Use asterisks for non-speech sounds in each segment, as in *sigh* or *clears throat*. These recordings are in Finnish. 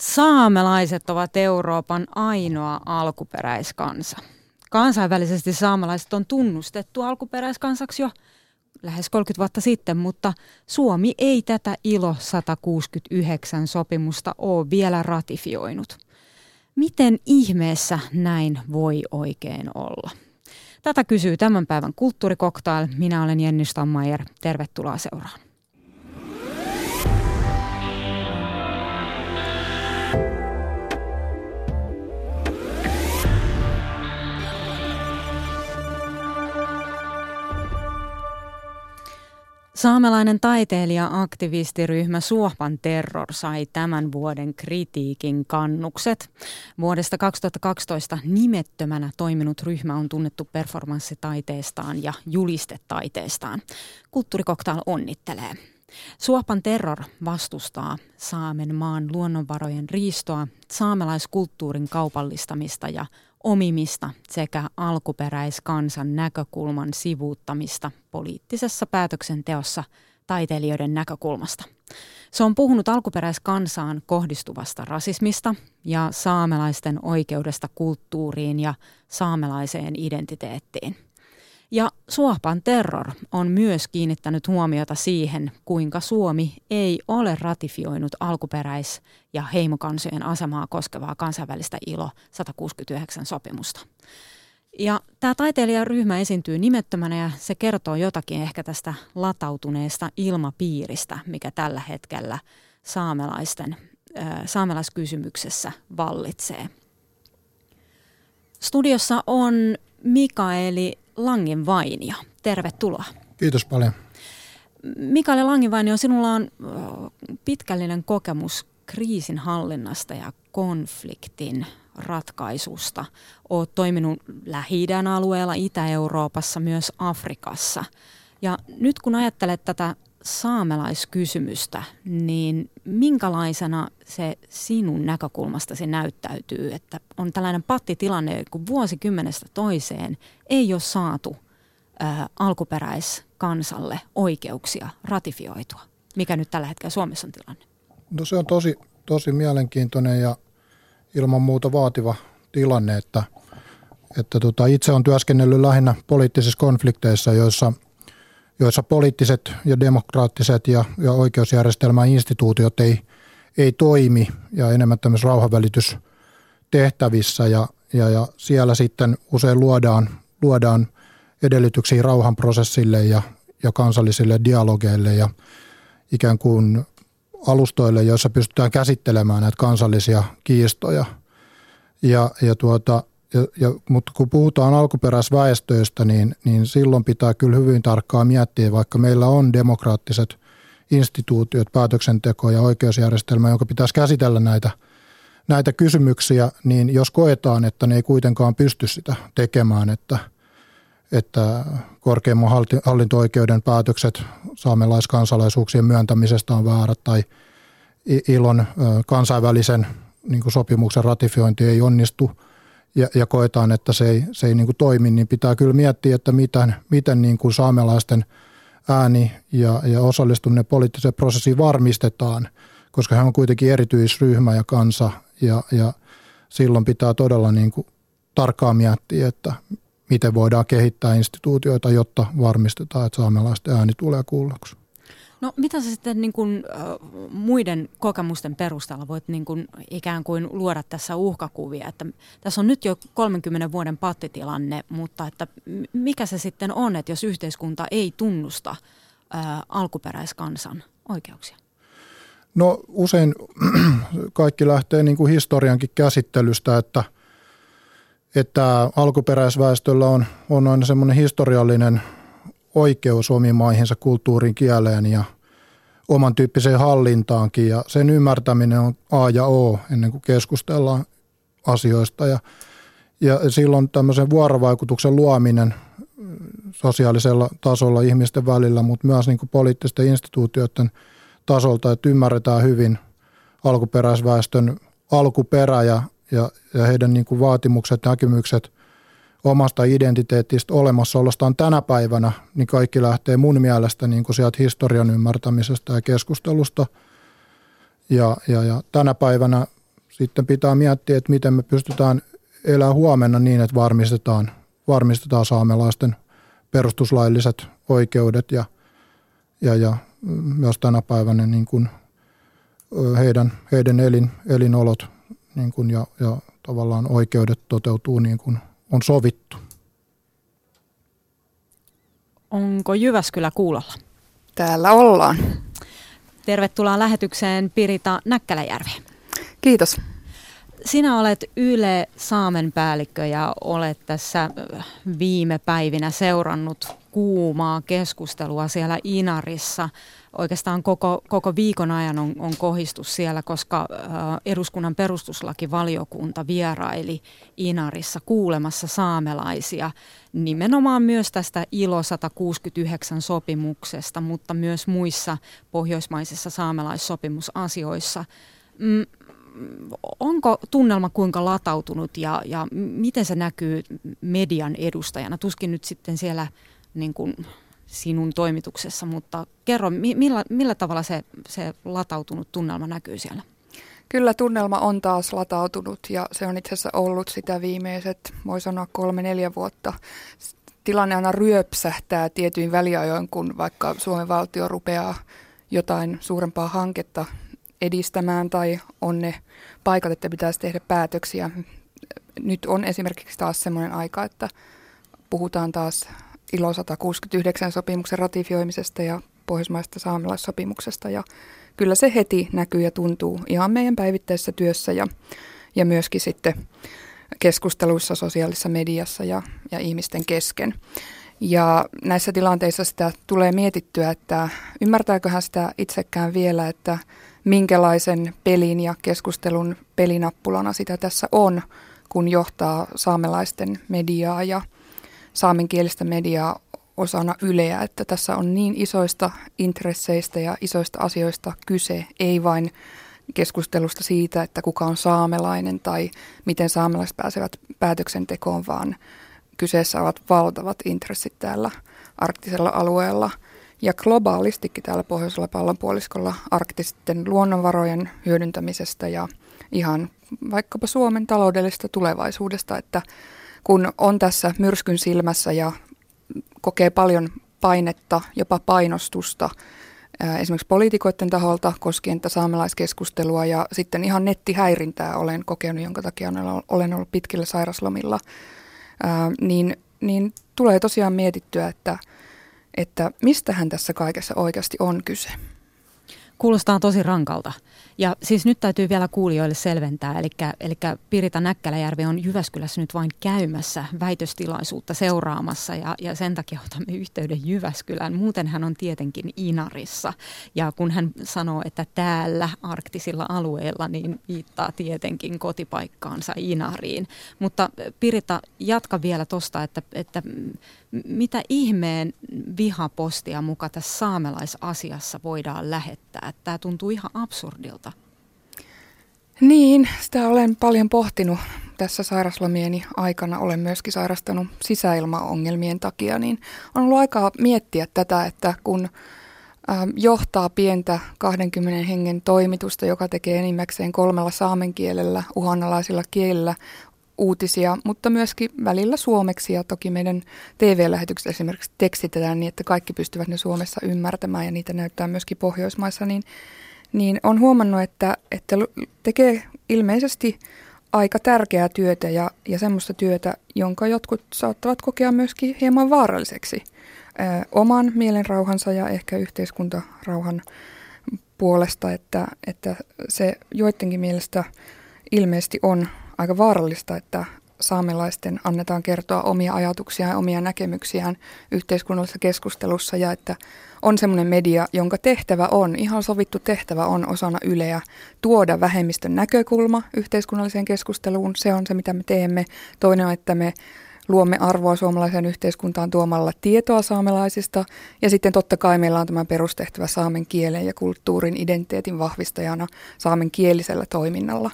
Saamelaiset ovat Euroopan ainoa alkuperäiskansa. Kansainvälisesti saamelaiset on tunnustettu alkuperäiskansaksi jo lähes 30 vuotta sitten, mutta Suomi ei tätä ILO 169 sopimusta ole vielä ratifioinut. Miten ihmeessä näin voi oikein olla? Tätä kysyy tämän päivän kulttuurikoktail. Minä olen Jenny Stammayer. Tervetuloa seuraan. Saamelainen taiteilija-aktivistiryhmä Suohpan Terror sai tämän vuoden kritiikin kannukset. Vuodesta 2012 nimettömänä toiminut ryhmä on tunnettu performanssitaiteestaan ja julistetaiteestaan. Kulttuurikoktail onnittelee. Suopan terror vastustaa Saamen maan luonnonvarojen riistoa, saamelaiskulttuurin kaupallistamista ja omimista sekä alkuperäiskansan näkökulman sivuuttamista poliittisessa päätöksenteossa taiteilijoiden näkökulmasta. Se on puhunut alkuperäiskansaan kohdistuvasta rasismista ja saamelaisten oikeudesta kulttuuriin ja saamelaiseen identiteettiin – ja Suohpan terror on myös kiinnittänyt huomiota siihen, kuinka Suomi ei ole ratifioinut alkuperäis- ja heimokansojen asemaa koskevaa kansainvälistä ILO 169 sopimusta. Ja tämä taiteilijaryhmä esiintyy nimettömänä ja se kertoo jotakin ehkä tästä latautuneesta ilmapiiristä, mikä tällä hetkellä saamelaisten, saamelaiskysymyksessä vallitsee. Studiossa on Mikaeli Langenvainio. Tervetuloa. Kiitos paljon. Mikael Langenvainio, sinulla on pitkällinen kokemus kriisin hallinnasta ja konfliktin ratkaisusta. Olet toiminut lähi alueella, Itä-Euroopassa, myös Afrikassa. Ja nyt kun ajattelet tätä saamelaiskysymystä, niin minkälaisena se sinun näkökulmastasi näyttäytyy, että on tällainen pattitilanne, kun vuosikymmenestä toiseen ei ole saatu ä, alkuperäiskansalle oikeuksia ratifioitua? Mikä nyt tällä hetkellä Suomessa on tilanne? No se on tosi, tosi mielenkiintoinen ja ilman muuta vaativa tilanne, että, että tota, itse on työskennellyt lähinnä poliittisissa konflikteissa, joissa – joissa poliittiset ja demokraattiset ja, ja oikeusjärjestelmän instituutiot ei, ei toimi ja enemmän tämmöisissä rauhanvälitystehtävissä ja, ja, ja siellä sitten usein luodaan, luodaan edellytyksiä rauhanprosessille ja, ja kansallisille dialogeille ja ikään kuin alustoille, joissa pystytään käsittelemään näitä kansallisia kiistoja. Ja, ja tuota, ja, ja, mutta kun puhutaan alkuperäisväestöistä, niin, niin silloin pitää kyllä hyvin tarkkaan miettiä, vaikka meillä on demokraattiset instituutiot, päätöksenteko ja oikeusjärjestelmä, joka pitäisi käsitellä näitä, näitä kysymyksiä, niin jos koetaan, että ne ei kuitenkaan pysty sitä tekemään, että, että korkeimman hallinto-oikeuden päätökset saamelaiskansalaisuuksien myöntämisestä on väärät tai ilon kansainvälisen niin sopimuksen ratifiointi ei onnistu – ja, ja koetaan, että se ei, se ei niin kuin toimi, niin pitää kyllä miettiä, että miten, miten niin kuin saamelaisten ääni ja, ja osallistuminen poliittiseen prosessiin varmistetaan, koska hän on kuitenkin erityisryhmä ja kansa ja, ja silloin pitää todella niin kuin tarkkaan miettiä, että miten voidaan kehittää instituutioita, jotta varmistetaan, että saamelaisten ääni tulee kuulluksi. No mitä sä sitten niin kuin, äh, muiden kokemusten perusteella voit niin kuin, ikään kuin luoda tässä uhkakuvia, että tässä on nyt jo 30 vuoden pattitilanne, mutta että mikä se sitten on, että jos yhteiskunta ei tunnusta äh, alkuperäiskansan oikeuksia? No usein *clears throat* kaikki lähtee niin kuin historiankin käsittelystä, että, että alkuperäisväestöllä on, on aina semmoinen historiallinen oikeus omiin maihinsa, kulttuurin, kieleen ja oman tyyppiseen hallintaankin. Ja sen ymmärtäminen on A ja O ennen kuin keskustellaan asioista. Ja, ja silloin tämmöisen vuorovaikutuksen luominen sosiaalisella tasolla ihmisten välillä, mutta myös niin kuin poliittisten instituutioiden tasolta, että ymmärretään hyvin alkuperäisväestön alkuperä ja, ja, ja heidän niin kuin vaatimukset, näkemykset – omasta identiteetistä olemassaolostaan tänä päivänä, niin kaikki lähtee mun mielestä niin kuin sieltä historian ymmärtämisestä ja keskustelusta. Ja, ja, ja tänä päivänä sitten pitää miettiä, että miten me pystytään elämään huomenna niin, että varmistetaan, varmistetaan saamelaisten perustuslailliset oikeudet ja, ja, ja myös tänä päivänä niin kuin heidän, heidän elin, elinolot niin kuin ja, ja tavallaan oikeudet toteutuu niin kuin on sovittu. Onko Jyväskylä kuulolla? Täällä ollaan. Tervetuloa lähetykseen Pirita Näkkäläjärvi. Kiitos. Sinä olet Yle Saamen päällikkö ja olet tässä viime päivinä seurannut kuumaa keskustelua siellä Inarissa. Oikeastaan koko, koko viikon ajan on, on kohistus siellä, koska eduskunnan perustuslakivaliokunta vieraili Inarissa kuulemassa saamelaisia nimenomaan myös tästä ILO 169 sopimuksesta, mutta myös muissa pohjoismaisissa saamelaissopimusasioissa. Mm, onko tunnelma kuinka latautunut ja, ja miten se näkyy median edustajana? Tuskin nyt sitten siellä niin kuin sinun toimituksessa, mutta kerro, millä, millä tavalla se, se latautunut tunnelma näkyy siellä? Kyllä tunnelma on taas latautunut ja se on itse asiassa ollut sitä viimeiset, voi sanoa kolme-neljä vuotta. Tilanne aina ryöpsähtää tietyin väliajoin, kun vaikka Suomen valtio rupeaa jotain suurempaa hanketta edistämään tai on ne paikat, että pitäisi tehdä päätöksiä. Nyt on esimerkiksi taas semmoinen aika, että puhutaan taas ILO 169 sopimuksen ratifioimisesta ja pohjoismaista saamelaissopimuksesta ja kyllä se heti näkyy ja tuntuu ihan meidän päivittäisessä työssä ja, ja myöskin sitten keskusteluissa sosiaalisessa mediassa ja, ja ihmisten kesken. Ja näissä tilanteissa sitä tulee mietittyä, että ymmärtääköhän sitä itsekään vielä, että minkälaisen pelin ja keskustelun pelinappulana sitä tässä on, kun johtaa saamelaisten mediaa ja saamenkielistä mediaa osana Yleä, että tässä on niin isoista intresseistä ja isoista asioista kyse, ei vain keskustelusta siitä, että kuka on saamelainen tai miten saamelaiset pääsevät päätöksentekoon, vaan kyseessä ovat valtavat intressit täällä arktisella alueella ja globaalistikin täällä pohjoisella pallonpuoliskolla arktisten luonnonvarojen hyödyntämisestä ja ihan vaikkapa Suomen taloudellisesta tulevaisuudesta, että kun on tässä myrskyn silmässä ja kokee paljon painetta, jopa painostusta esimerkiksi poliitikoiden taholta koskien tätä saamelaiskeskustelua ja sitten ihan nettihäirintää olen kokenut, jonka takia olen ollut pitkillä sairaslomilla, niin, niin tulee tosiaan mietittyä, että, että mistähän tässä kaikessa oikeasti on kyse. Kuulostaa tosi rankalta. Ja siis nyt täytyy vielä kuulijoille selventää, eli, eli Pirita Näkkäläjärvi on Jyväskylässä nyt vain käymässä väitöstilaisuutta seuraamassa ja, ja sen takia otamme yhteyden Jyväskylään. Muuten hän on tietenkin Inarissa ja kun hän sanoo, että täällä arktisilla alueilla, niin viittaa tietenkin kotipaikkaansa Inariin. Mutta Pirita, jatka vielä tuosta, että, että mitä ihmeen vihapostia muka tässä saamelaisasiassa voidaan lähettää. Tämä tuntuu ihan absurdilta. Niin, sitä olen paljon pohtinut tässä sairaslomieni aikana. Olen myöskin sairastanut sisäilmaongelmien takia, niin on ollut aikaa miettiä tätä, että kun johtaa pientä 20 hengen toimitusta, joka tekee enimmäkseen kolmella saamen kielellä, uhanalaisilla kielillä, uutisia, mutta myöskin välillä suomeksi ja toki meidän TV-lähetykset esimerkiksi tekstitetään niin, että kaikki pystyvät ne Suomessa ymmärtämään ja niitä näyttää myöskin Pohjoismaissa, niin, niin on huomannut, että, että tekee ilmeisesti aika tärkeää työtä ja, ja semmoista työtä, jonka jotkut saattavat kokea myöskin hieman vaaralliseksi. Ö, oman mielenrauhansa ja ehkä yhteiskuntarauhan puolesta, että, että se joidenkin mielestä ilmeisesti on aika vaarallista, että saamelaisten annetaan kertoa omia ajatuksiaan ja omia näkemyksiään yhteiskunnallisessa keskustelussa ja että on semmoinen media, jonka tehtävä on, ihan sovittu tehtävä on osana Yleä tuoda vähemmistön näkökulma yhteiskunnalliseen keskusteluun. Se on se, mitä me teemme. Toinen on, että me luomme arvoa suomalaiseen yhteiskuntaan tuomalla tietoa saamelaisista. Ja sitten totta kai meillä on tämä perustehtävä saamen kielen ja kulttuurin identiteetin vahvistajana saamen kielisellä toiminnalla.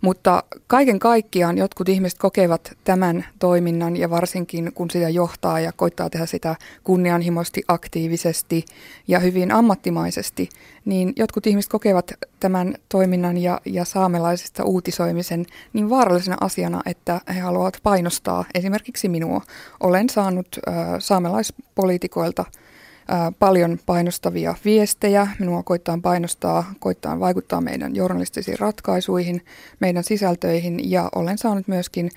Mutta kaiken kaikkiaan jotkut ihmiset kokevat tämän toiminnan ja varsinkin kun sitä johtaa ja koittaa tehdä sitä kunnianhimoisesti, aktiivisesti ja hyvin ammattimaisesti, niin jotkut ihmiset kokevat tämän toiminnan ja, ja saamelaisista uutisoimisen niin vaarallisena asiana, että he haluavat painostaa esimerkiksi minua. Olen saanut äh, saamelaispoliitikoilta – paljon painostavia viestejä. Minua koittaa painostaa, koittaa vaikuttaa meidän journalistisiin ratkaisuihin, meidän sisältöihin ja olen saanut myöskin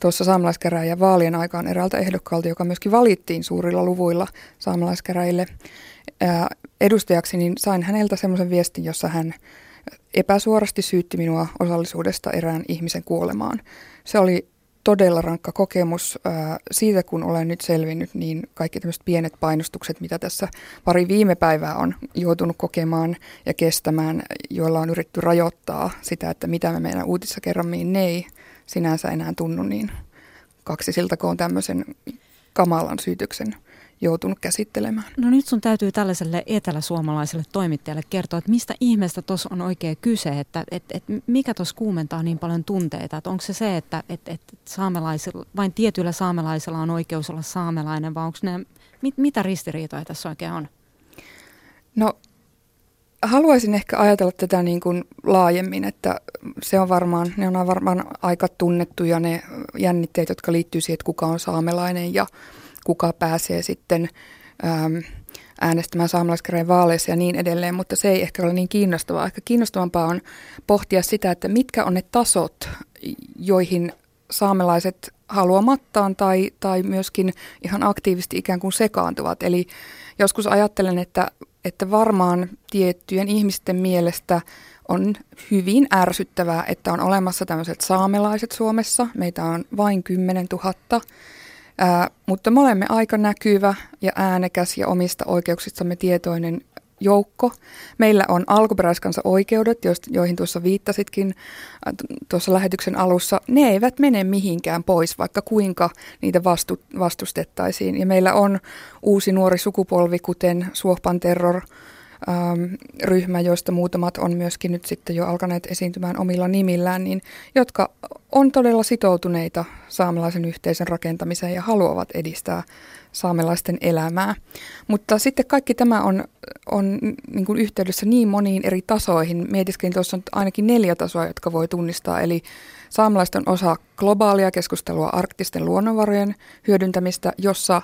tuossa saamelaiskäräjä vaalien aikaan eräältä ehdokkaalta, joka myöskin valittiin suurilla luvuilla saamelaiskäräjille edustajaksi, niin sain häneltä semmoisen viestin, jossa hän epäsuorasti syytti minua osallisuudesta erään ihmisen kuolemaan. Se oli todella rankka kokemus. Siitä, kun olen nyt selvinnyt, niin kaikki tämmöiset pienet painostukset, mitä tässä pari viime päivää on joutunut kokemaan ja kestämään, joilla on yritetty rajoittaa sitä, että mitä me meidän uutissa kerromme, niin ne ei sinänsä enää tunnu niin kaksisilta, kun on tämmöisen kamalan syytöksen joutunut käsittelemään. No nyt sun täytyy tällaiselle eteläsuomalaiselle toimittajalle kertoa, että mistä ihmeestä tuossa on oikein kyse, että et, et mikä tuossa kuumentaa niin paljon tunteita, että onko se se, että et, et saamelaisilla, vain tietyillä saamelaisilla on oikeus olla saamelainen, vai onko ne, mit, mitä ristiriitoja tässä oikein on? No haluaisin ehkä ajatella tätä niin kuin laajemmin, että se on varmaan, ne on varmaan aika tunnettuja ne jännitteet, jotka liittyy siihen, että kuka on saamelainen ja kuka pääsee sitten ähm, äänestämään saamelaiskäräjien vaaleissa ja niin edelleen, mutta se ei ehkä ole niin kiinnostavaa. Ehkä kiinnostavampaa on pohtia sitä, että mitkä on ne tasot, joihin saamelaiset haluamattaan tai, tai myöskin ihan aktiivisesti ikään kuin sekaantuvat. Eli joskus ajattelen, että, että varmaan tiettyjen ihmisten mielestä on hyvin ärsyttävää, että on olemassa tämmöiset saamelaiset Suomessa. Meitä on vain 10 000 Ää, mutta me olemme aika näkyvä ja äänekäs ja omista oikeuksistamme tietoinen joukko. Meillä on alkuperäiskansa oikeudet, joihin tuossa viittasitkin tuossa lähetyksen alussa. Ne eivät mene mihinkään pois, vaikka kuinka niitä vastu, vastustettaisiin. Ja meillä on uusi nuori sukupolvi, kuten Suohpan terror, ryhmä, joista muutamat on myöskin nyt sitten jo alkaneet esiintymään omilla nimillään, niin, jotka on todella sitoutuneita saamelaisen yhteisön rakentamiseen ja haluavat edistää saamelaisten elämää. Mutta sitten kaikki tämä on, on niin kuin yhteydessä niin moniin eri tasoihin. Mietiskelin tuossa on ainakin neljä tasoa, jotka voi tunnistaa. Eli saamelaiset on osa globaalia keskustelua arktisten luonnonvarojen hyödyntämistä, jossa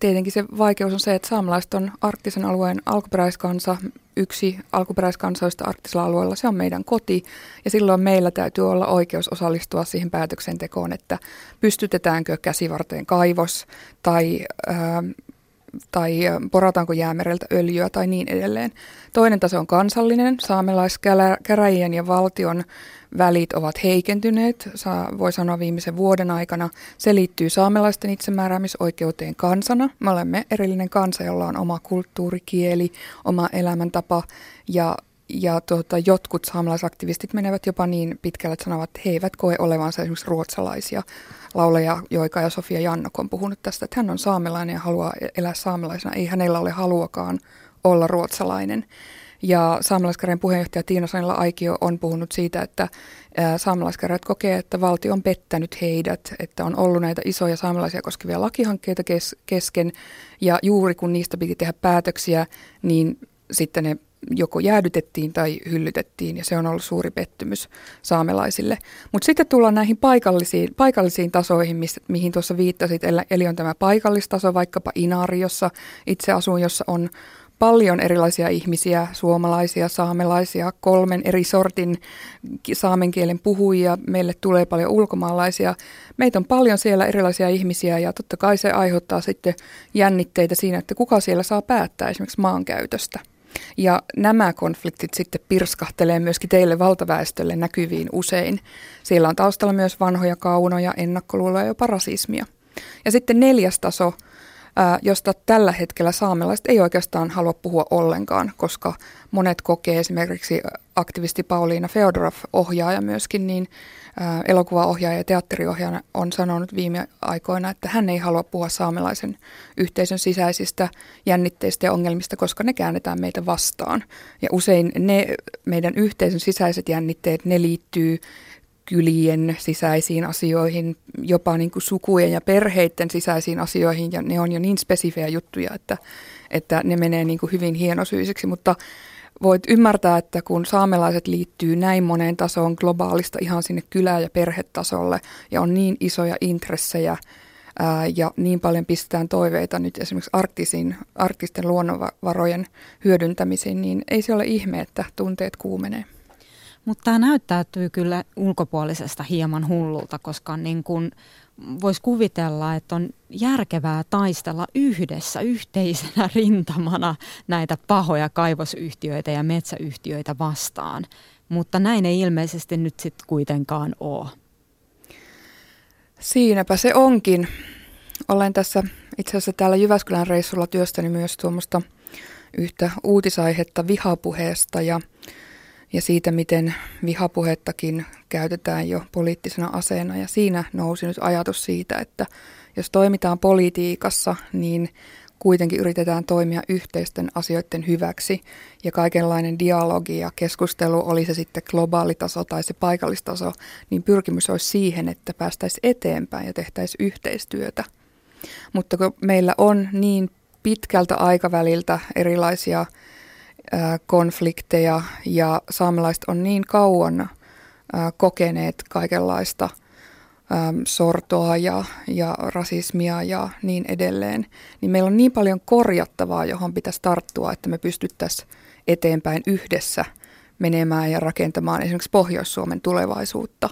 Tietenkin se vaikeus on se, että saamelaiset on arktisen alueen alkuperäiskansa, yksi alkuperäiskansoista arktisella alueella, se on meidän koti ja silloin meillä täytyy olla oikeus osallistua siihen päätöksentekoon, että pystytetäänkö käsivarteen kaivos tai, tai porataanko jäämereltä öljyä tai niin edelleen. Toinen taso on kansallinen, saamelaiskäräjien ja valtion välit ovat heikentyneet, voi sanoa viimeisen vuoden aikana. Se liittyy saamelaisten itsemääräämisoikeuteen kansana. Me olemme erillinen kansa, jolla on oma kulttuurikieli, oma elämäntapa ja ja tuota, jotkut saamelaisaktivistit menevät jopa niin pitkälle, että sanovat, että he eivät koe olevansa esimerkiksi ruotsalaisia. Lauleja Joika ja Sofia Jannok on puhunut tästä, että hän on saamelainen ja haluaa elää saamelaisena. Ei hänellä ole haluakaan olla ruotsalainen. Ja saamelaiskäräjien puheenjohtaja Tiina Sanilla Aikio on puhunut siitä, että saamelaiskäräjät kokee, että valtio on pettänyt heidät, että on ollut näitä isoja saamelaisia koskevia lakihankkeita kes- kesken, ja juuri kun niistä piti tehdä päätöksiä, niin sitten ne joko jäädytettiin tai hyllytettiin, ja se on ollut suuri pettymys saamelaisille. Mutta sitten tullaan näihin paikallisiin, paikallisiin tasoihin, mis, mihin tuossa viittasit, eli on tämä paikallistaso, vaikkapa Inari, jossa itse asun, jossa on paljon erilaisia ihmisiä, suomalaisia, saamelaisia, kolmen eri sortin saamen kielen puhujia. Meille tulee paljon ulkomaalaisia. Meitä on paljon siellä erilaisia ihmisiä ja totta kai se aiheuttaa sitten jännitteitä siinä, että kuka siellä saa päättää esimerkiksi maankäytöstä. Ja nämä konfliktit sitten pirskahtelee myöskin teille valtaväestölle näkyviin usein. Siellä on taustalla myös vanhoja kaunoja, ennakkoluuloja ja jopa rasismia. Ja sitten neljäs taso josta tällä hetkellä saamelaiset ei oikeastaan halua puhua ollenkaan, koska monet kokee esimerkiksi aktivisti Pauliina Feodorov, ohjaaja myöskin, niin elokuvaohjaaja ja teatteriohjaaja on sanonut viime aikoina, että hän ei halua puhua saamelaisen yhteisön sisäisistä jännitteistä ja ongelmista, koska ne käännetään meitä vastaan. Ja usein ne meidän yhteisön sisäiset jännitteet, ne liittyy kylien sisäisiin asioihin, jopa niin kuin sukujen ja perheiden sisäisiin asioihin, ja ne on jo niin spesifejä juttuja, että, että ne menee niin kuin hyvin hienosyisiksi, mutta voit ymmärtää, että kun saamelaiset liittyy näin moneen tasoon globaalista ihan sinne kylä- ja perhetasolle, ja on niin isoja intressejä, ää, ja niin paljon pistetään toiveita nyt esimerkiksi arktisiin, arktisten luonnonvarojen hyödyntämisiin, niin ei se ole ihme, että tunteet kuumenee. Mutta tämä näyttäytyy kyllä ulkopuolisesta hieman hullulta, koska niin kun voisi kuvitella, että on järkevää taistella yhdessä, yhteisenä *laughs* rintamana näitä pahoja kaivosyhtiöitä ja metsäyhtiöitä vastaan. Mutta näin ei ilmeisesti nyt sitten kuitenkaan ole. Siinäpä se onkin. Olen tässä itse asiassa täällä Jyväskylän reissulla työstäni myös tuommoista yhtä uutisaihetta vihapuheesta ja ja siitä, miten vihapuhettakin käytetään jo poliittisena aseena. Ja siinä nousi nyt ajatus siitä, että jos toimitaan politiikassa, niin kuitenkin yritetään toimia yhteisten asioiden hyväksi ja kaikenlainen dialogi ja keskustelu, oli se sitten globaali taso tai se paikallistaso, niin pyrkimys olisi siihen, että päästäisiin eteenpäin ja tehtäisiin yhteistyötä. Mutta kun meillä on niin pitkältä aikaväliltä erilaisia konflikteja ja saamelaiset on niin kauan kokeneet kaikenlaista sortoa ja, ja rasismia ja niin edelleen, niin meillä on niin paljon korjattavaa, johon pitäisi tarttua, että me pystyttäisiin eteenpäin yhdessä menemään ja rakentamaan esimerkiksi Pohjois-Suomen tulevaisuutta.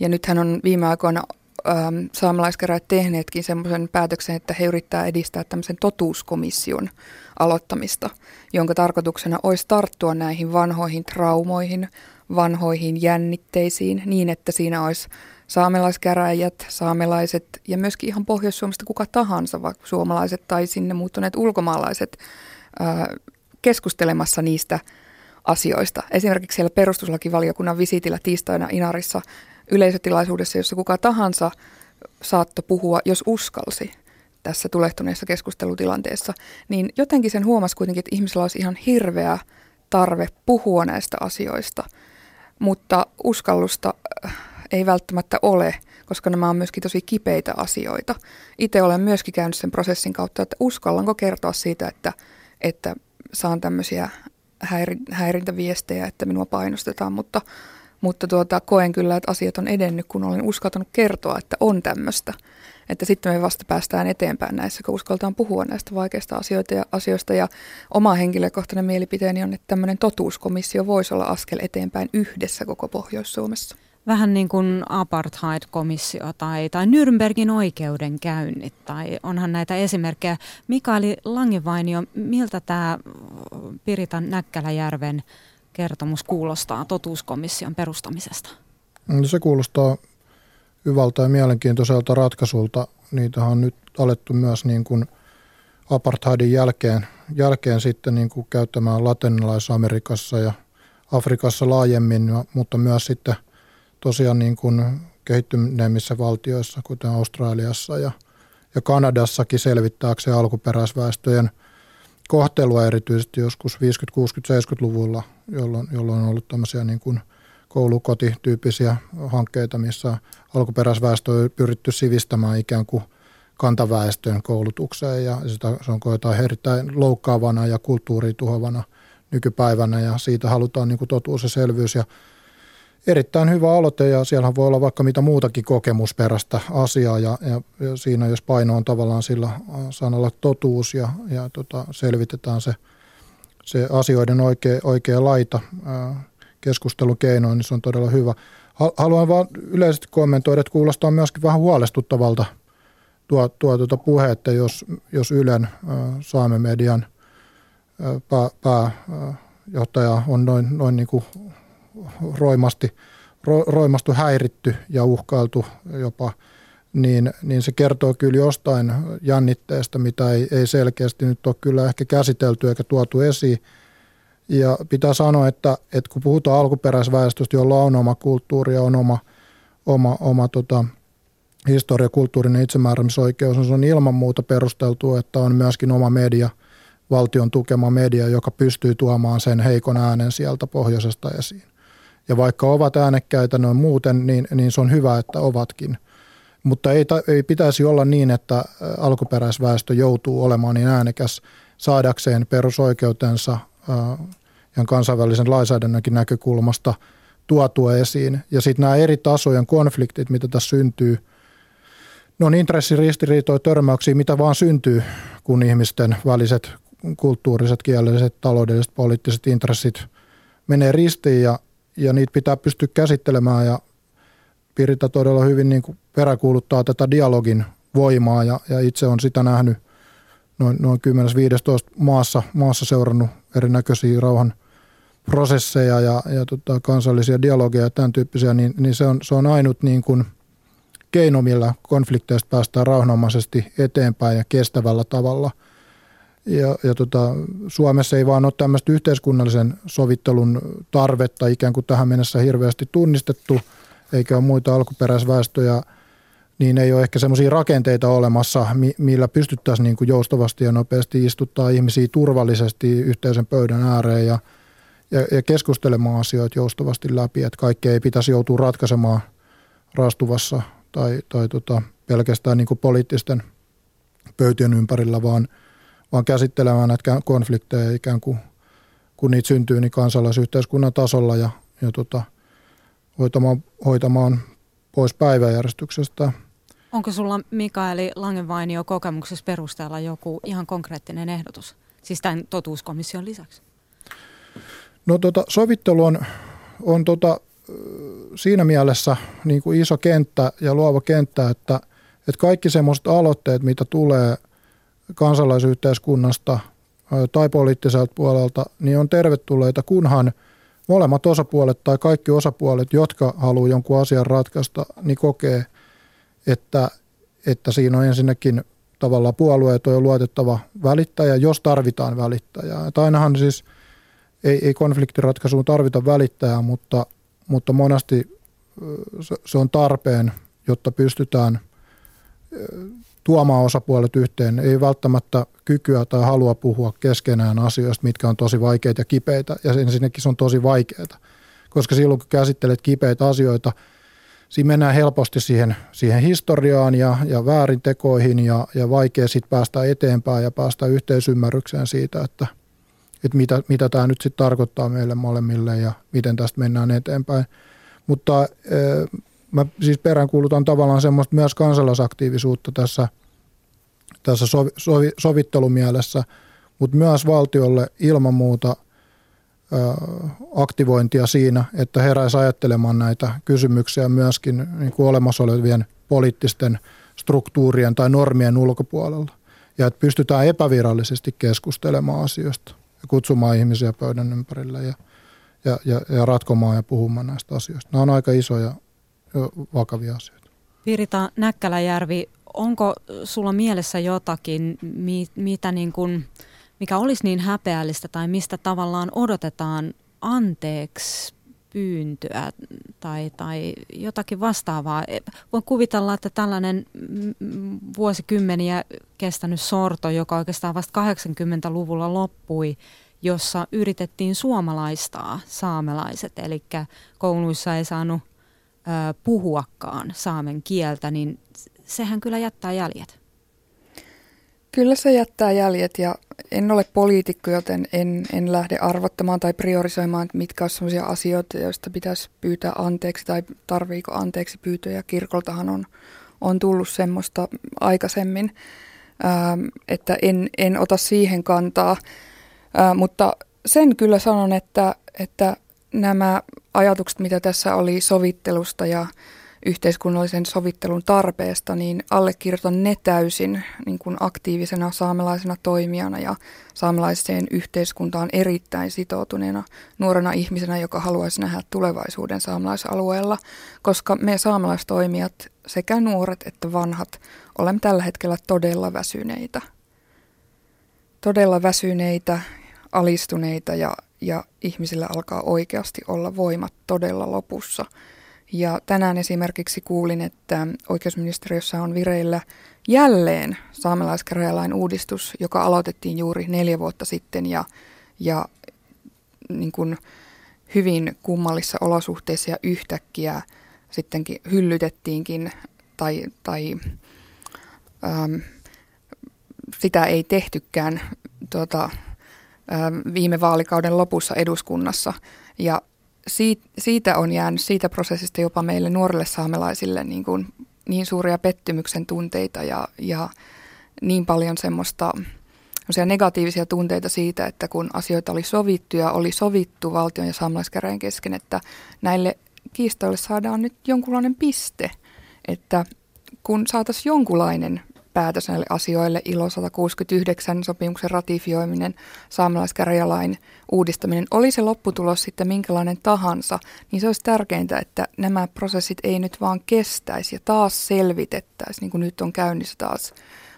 Ja nythän on viime aikoina ähm, tehneetkin semmoisen päätöksen, että he yrittää edistää tämmöisen totuuskomission aloittamista, jonka tarkoituksena olisi tarttua näihin vanhoihin traumoihin, vanhoihin jännitteisiin niin, että siinä olisi saamelaiskäräjät, saamelaiset ja myöskin ihan Pohjois-Suomesta kuka tahansa, vaikka suomalaiset tai sinne muuttuneet ulkomaalaiset ää, keskustelemassa niistä asioista. Esimerkiksi siellä perustuslakivaliokunnan visitillä tiistaina Inarissa yleisötilaisuudessa, jossa kuka tahansa saatto puhua, jos uskalsi tässä tulehtuneessa keskustelutilanteessa, niin jotenkin sen huomasi kuitenkin, että ihmisellä olisi ihan hirveä tarve puhua näistä asioista, mutta uskallusta äh, ei välttämättä ole, koska nämä on myöskin tosi kipeitä asioita. Itse olen myöskin käynyt sen prosessin kautta, että uskallanko kertoa siitä, että, että saan tämmöisiä häirintäviestejä, että minua painostetaan, mutta mutta tuota, koen kyllä, että asiat on edennyt, kun olen uskaltanut kertoa, että on tämmöistä. Että sitten me vasta päästään eteenpäin näissä, kun uskaltaan puhua näistä vaikeista asioita ja, asioista. Ja oma henkilökohtainen mielipiteeni on, että tämmöinen totuuskomissio voisi olla askel eteenpäin yhdessä koko Pohjois-Suomessa. Vähän niin kuin apartheid-komissio tai, tai Nürnbergin oikeudenkäynnit, tai onhan näitä esimerkkejä. Mikaeli Langevainio, miltä tämä Piritan Näkkäläjärven kertomus kuulostaa totuuskomission perustamisesta? No se kuulostaa hyvältä ja mielenkiintoiselta ratkaisulta. Niitä on nyt alettu myös niin kuin apartheidin jälkeen, jälkeen sitten niin kuin käyttämään latinalais-Amerikassa ja Afrikassa laajemmin, mutta myös sitten tosiaan niin kuin kehittyneimmissä valtioissa, kuten Australiassa ja, ja Kanadassakin selvittääkseen alkuperäisväestöjen – kohtelua erityisesti joskus 50-, 60-, 70-luvulla, jolloin, jolloin on ollut tämmöisiä niin kuin koulukotityyppisiä hankkeita, missä alkuperäisväestö on pyritty sivistämään ikään kuin kantaväestön koulutukseen ja sitä se on koetaan erittäin loukkaavana ja kulttuurituhovana nykypäivänä ja siitä halutaan niin kuin totuus ja selvyys ja erittäin hyvä aloite ja siellä voi olla vaikka mitä muutakin kokemusperäistä asiaa ja, ja, ja siinä jos paino on tavallaan sillä sanalla totuus ja, ja tota, selvitetään se, se asioiden oikea, oikea laita ää, keskustelukeinoin, niin se on todella hyvä. Haluan vaan yleisesti kommentoida, että kuulostaa myöskin vähän huolestuttavalta tuo, tuo tuota puhe, että jos, jos Ylen ää, Saamen median pää, pääjohtaja on noin, noin niin kuin roimasti, ro, roimastu häiritty ja uhkailtu jopa niin, niin se kertoo kyllä jostain jännitteestä, mitä ei, ei selkeästi nyt ole kyllä ehkä käsitelty eikä tuotu esiin. Ja pitää sanoa, että, että kun puhutaan alkuperäisväestöstä, jolla on oma kulttuuri ja on oma, oma, oma tota, historia, kulttuurinen itsemääräämisoikeus, niin se on ilman muuta perusteltu, että on myöskin oma media, valtion tukema media, joka pystyy tuomaan sen heikon äänen sieltä pohjoisesta esiin. Ja vaikka ovat äänekkäitä noin muuten, niin, niin se on hyvä, että ovatkin. Mutta ei, ei pitäisi olla niin, että alkuperäisväestö joutuu olemaan niin äänekäs saadakseen perusoikeutensa ja kansainvälisen lainsäädännönkin näkökulmasta tuotua esiin. Ja sitten nämä eri tasojen konfliktit, mitä tässä syntyy, ne on intressiristiriitoja, törmäyksiä, mitä vaan syntyy, kun ihmisten väliset kulttuuriset, kielelliset, taloudelliset, poliittiset intressit menee ristiin ja, ja niitä pitää pystyä käsittelemään ja Pirita todella hyvin niin kuin peräkuuluttaa tätä dialogin voimaa ja, ja itse on sitä nähnyt noin, noin 10-15 maassa, maassa seurannut erinäköisiä rauhan prosesseja ja, ja tota, kansallisia dialogeja ja tämän tyyppisiä, niin, niin se, on, se on ainut niin kuin keino, millä konflikteista päästään rauhanomaisesti eteenpäin ja kestävällä tavalla. Ja, ja tota, Suomessa ei vaan ole tämmöistä yhteiskunnallisen sovittelun tarvetta ikään kuin tähän mennessä hirveästi tunnistettu, eikä ole muita alkuperäisväestöjä – niin ei ole ehkä semmoisia rakenteita olemassa, millä pystyttäisiin niin kuin joustavasti ja nopeasti istuttaa ihmisiä turvallisesti yhteisen pöydän ääreen ja, ja, ja keskustelemaan asioita joustavasti läpi, että kaikkea ei pitäisi joutua ratkaisemaan raastuvassa tai, tai tota, pelkästään niin kuin poliittisten pöytien ympärillä, vaan, vaan käsittelemään näitä konflikteja ikään kuin kun niitä syntyy, niin kansalaisyhteiskunnan tasolla ja, ja tota, hoitamaan, hoitamaan pois päiväjärjestyksestä – Onko sulla Mikaeli Langenvainio kokemuksessa perusteella joku ihan konkreettinen ehdotus, siis tämän totuuskomission lisäksi? No tota, sovittelu on, on tota, siinä mielessä niin kuin iso kenttä ja luova kenttä, että, että kaikki semmoiset aloitteet, mitä tulee kansalaisyhteiskunnasta tai poliittiselta puolelta, niin on tervetulleita, kunhan molemmat osapuolet tai kaikki osapuolet, jotka haluaa jonkun asian ratkaista, niin kokee – että, että siinä on ensinnäkin tavallaan puolueet on luotettava välittäjä, jos tarvitaan välittäjää. Että ainahan siis ei, ei konfliktiratkaisuun tarvita välittäjää, mutta, mutta monesti se on tarpeen, jotta pystytään tuomaan osapuolet yhteen. Ei välttämättä kykyä tai halua puhua keskenään asioista, mitkä on tosi vaikeita ja kipeitä. Ja ensinnäkin se on tosi vaikeaa, koska silloin kun käsittelet kipeitä asioita – siinä mennään helposti siihen, siihen historiaan ja, ja väärintekoihin ja, ja vaikea sitten päästä eteenpäin ja päästä yhteisymmärrykseen siitä, että, että mitä, mitä tämä nyt sitten tarkoittaa meille molemmille ja miten tästä mennään eteenpäin. Mutta mä siis peräänkuulutan tavallaan semmoista myös kansalaisaktiivisuutta tässä, tässä sovi, sovi, sovittelumielessä, mutta myös valtiolle ilman muuta – aktivointia siinä, että heräisi ajattelemaan näitä kysymyksiä myöskin niin kuin olemassa olevien poliittisten struktuurien tai normien ulkopuolella. Ja että pystytään epävirallisesti keskustelemaan asioista ja kutsumaan ihmisiä pöydän ympärille ja, ja, ja, ja ratkomaan ja puhumaan näistä asioista. Nämä on aika isoja ja vakavia asioita. Pirita Näkkäläjärvi, onko sulla mielessä jotakin, mitä niin kuin – mikä olisi niin häpeällistä tai mistä tavallaan odotetaan anteeksi pyyntöä tai, tai jotakin vastaavaa. Voin kuvitella, että tällainen vuosikymmeniä kestänyt sorto, joka oikeastaan vasta 80-luvulla loppui, jossa yritettiin suomalaistaa saamelaiset, eli kouluissa ei saanut puhuakaan saamen kieltä, niin sehän kyllä jättää jäljet. Kyllä se jättää jäljet ja en ole poliitikko, joten en, en lähde arvottamaan tai priorisoimaan, mitkä ovat sellaisia asioita, joista pitäisi pyytää anteeksi tai tarviiko anteeksi pyytöjä. Kirkoltahan on, on tullut semmoista aikaisemmin, että en, en ota siihen kantaa. Mutta sen kyllä sanon, että, että nämä ajatukset, mitä tässä oli sovittelusta ja yhteiskunnallisen sovittelun tarpeesta, niin allekirjoitan ne täysin niin kuin aktiivisena saamelaisena toimijana ja saamelaiseen yhteiskuntaan erittäin sitoutuneena nuorena ihmisenä, joka haluaisi nähdä tulevaisuuden saamelaisalueella, koska me saamelaistoimijat, sekä nuoret että vanhat, olemme tällä hetkellä todella väsyneitä. Todella väsyneitä, alistuneita ja, ja ihmisillä alkaa oikeasti olla voimat todella lopussa – ja tänään esimerkiksi kuulin, että oikeusministeriössä on vireillä jälleen saamelaiskäräjälain uudistus, joka aloitettiin juuri neljä vuotta sitten ja, ja niin kuin hyvin kummallissa olosuhteissa ja yhtäkkiä sittenkin hyllytettiinkin tai, tai ähm, sitä ei tehtykään tuota, viime vaalikauden lopussa eduskunnassa. Ja siitä on jäänyt siitä prosessista jopa meille nuorille saamelaisille niin, kuin, niin suuria pettymyksen tunteita ja, ja niin paljon semmoista negatiivisia tunteita siitä, että kun asioita oli sovittu ja oli sovittu valtion ja saamelaiskäräjän kesken, että näille kiistoille saadaan nyt jonkunlainen piste, että kun saataisiin jonkunlainen päätös näille asioille, ILO 169 sopimuksen ratifioiminen, saamelaiskäräjälain uudistaminen, oli se lopputulos sitten minkälainen tahansa, niin se olisi tärkeintä, että nämä prosessit ei nyt vaan kestäisi ja taas selvitettäisiin, niin kuin nyt on käynnissä taas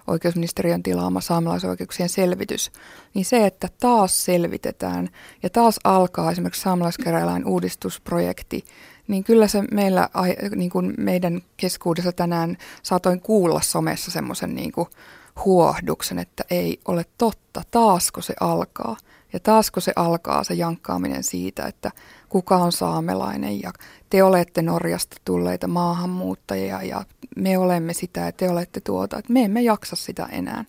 oikeusministeriön tilaama saamelaisoikeuksien selvitys, niin se, että taas selvitetään ja taas alkaa esimerkiksi saamelaiskäräjälain uudistusprojekti, niin kyllä se meillä, niin kuin meidän keskuudessa tänään saatoin kuulla somessa semmoisen niin huohduksen, että ei ole totta, taasko se alkaa. Ja taasko se alkaa se jankkaaminen siitä, että kuka on saamelainen ja te olette Norjasta tulleita maahanmuuttajia ja me olemme sitä ja te olette tuota. Että me emme jaksa sitä enää.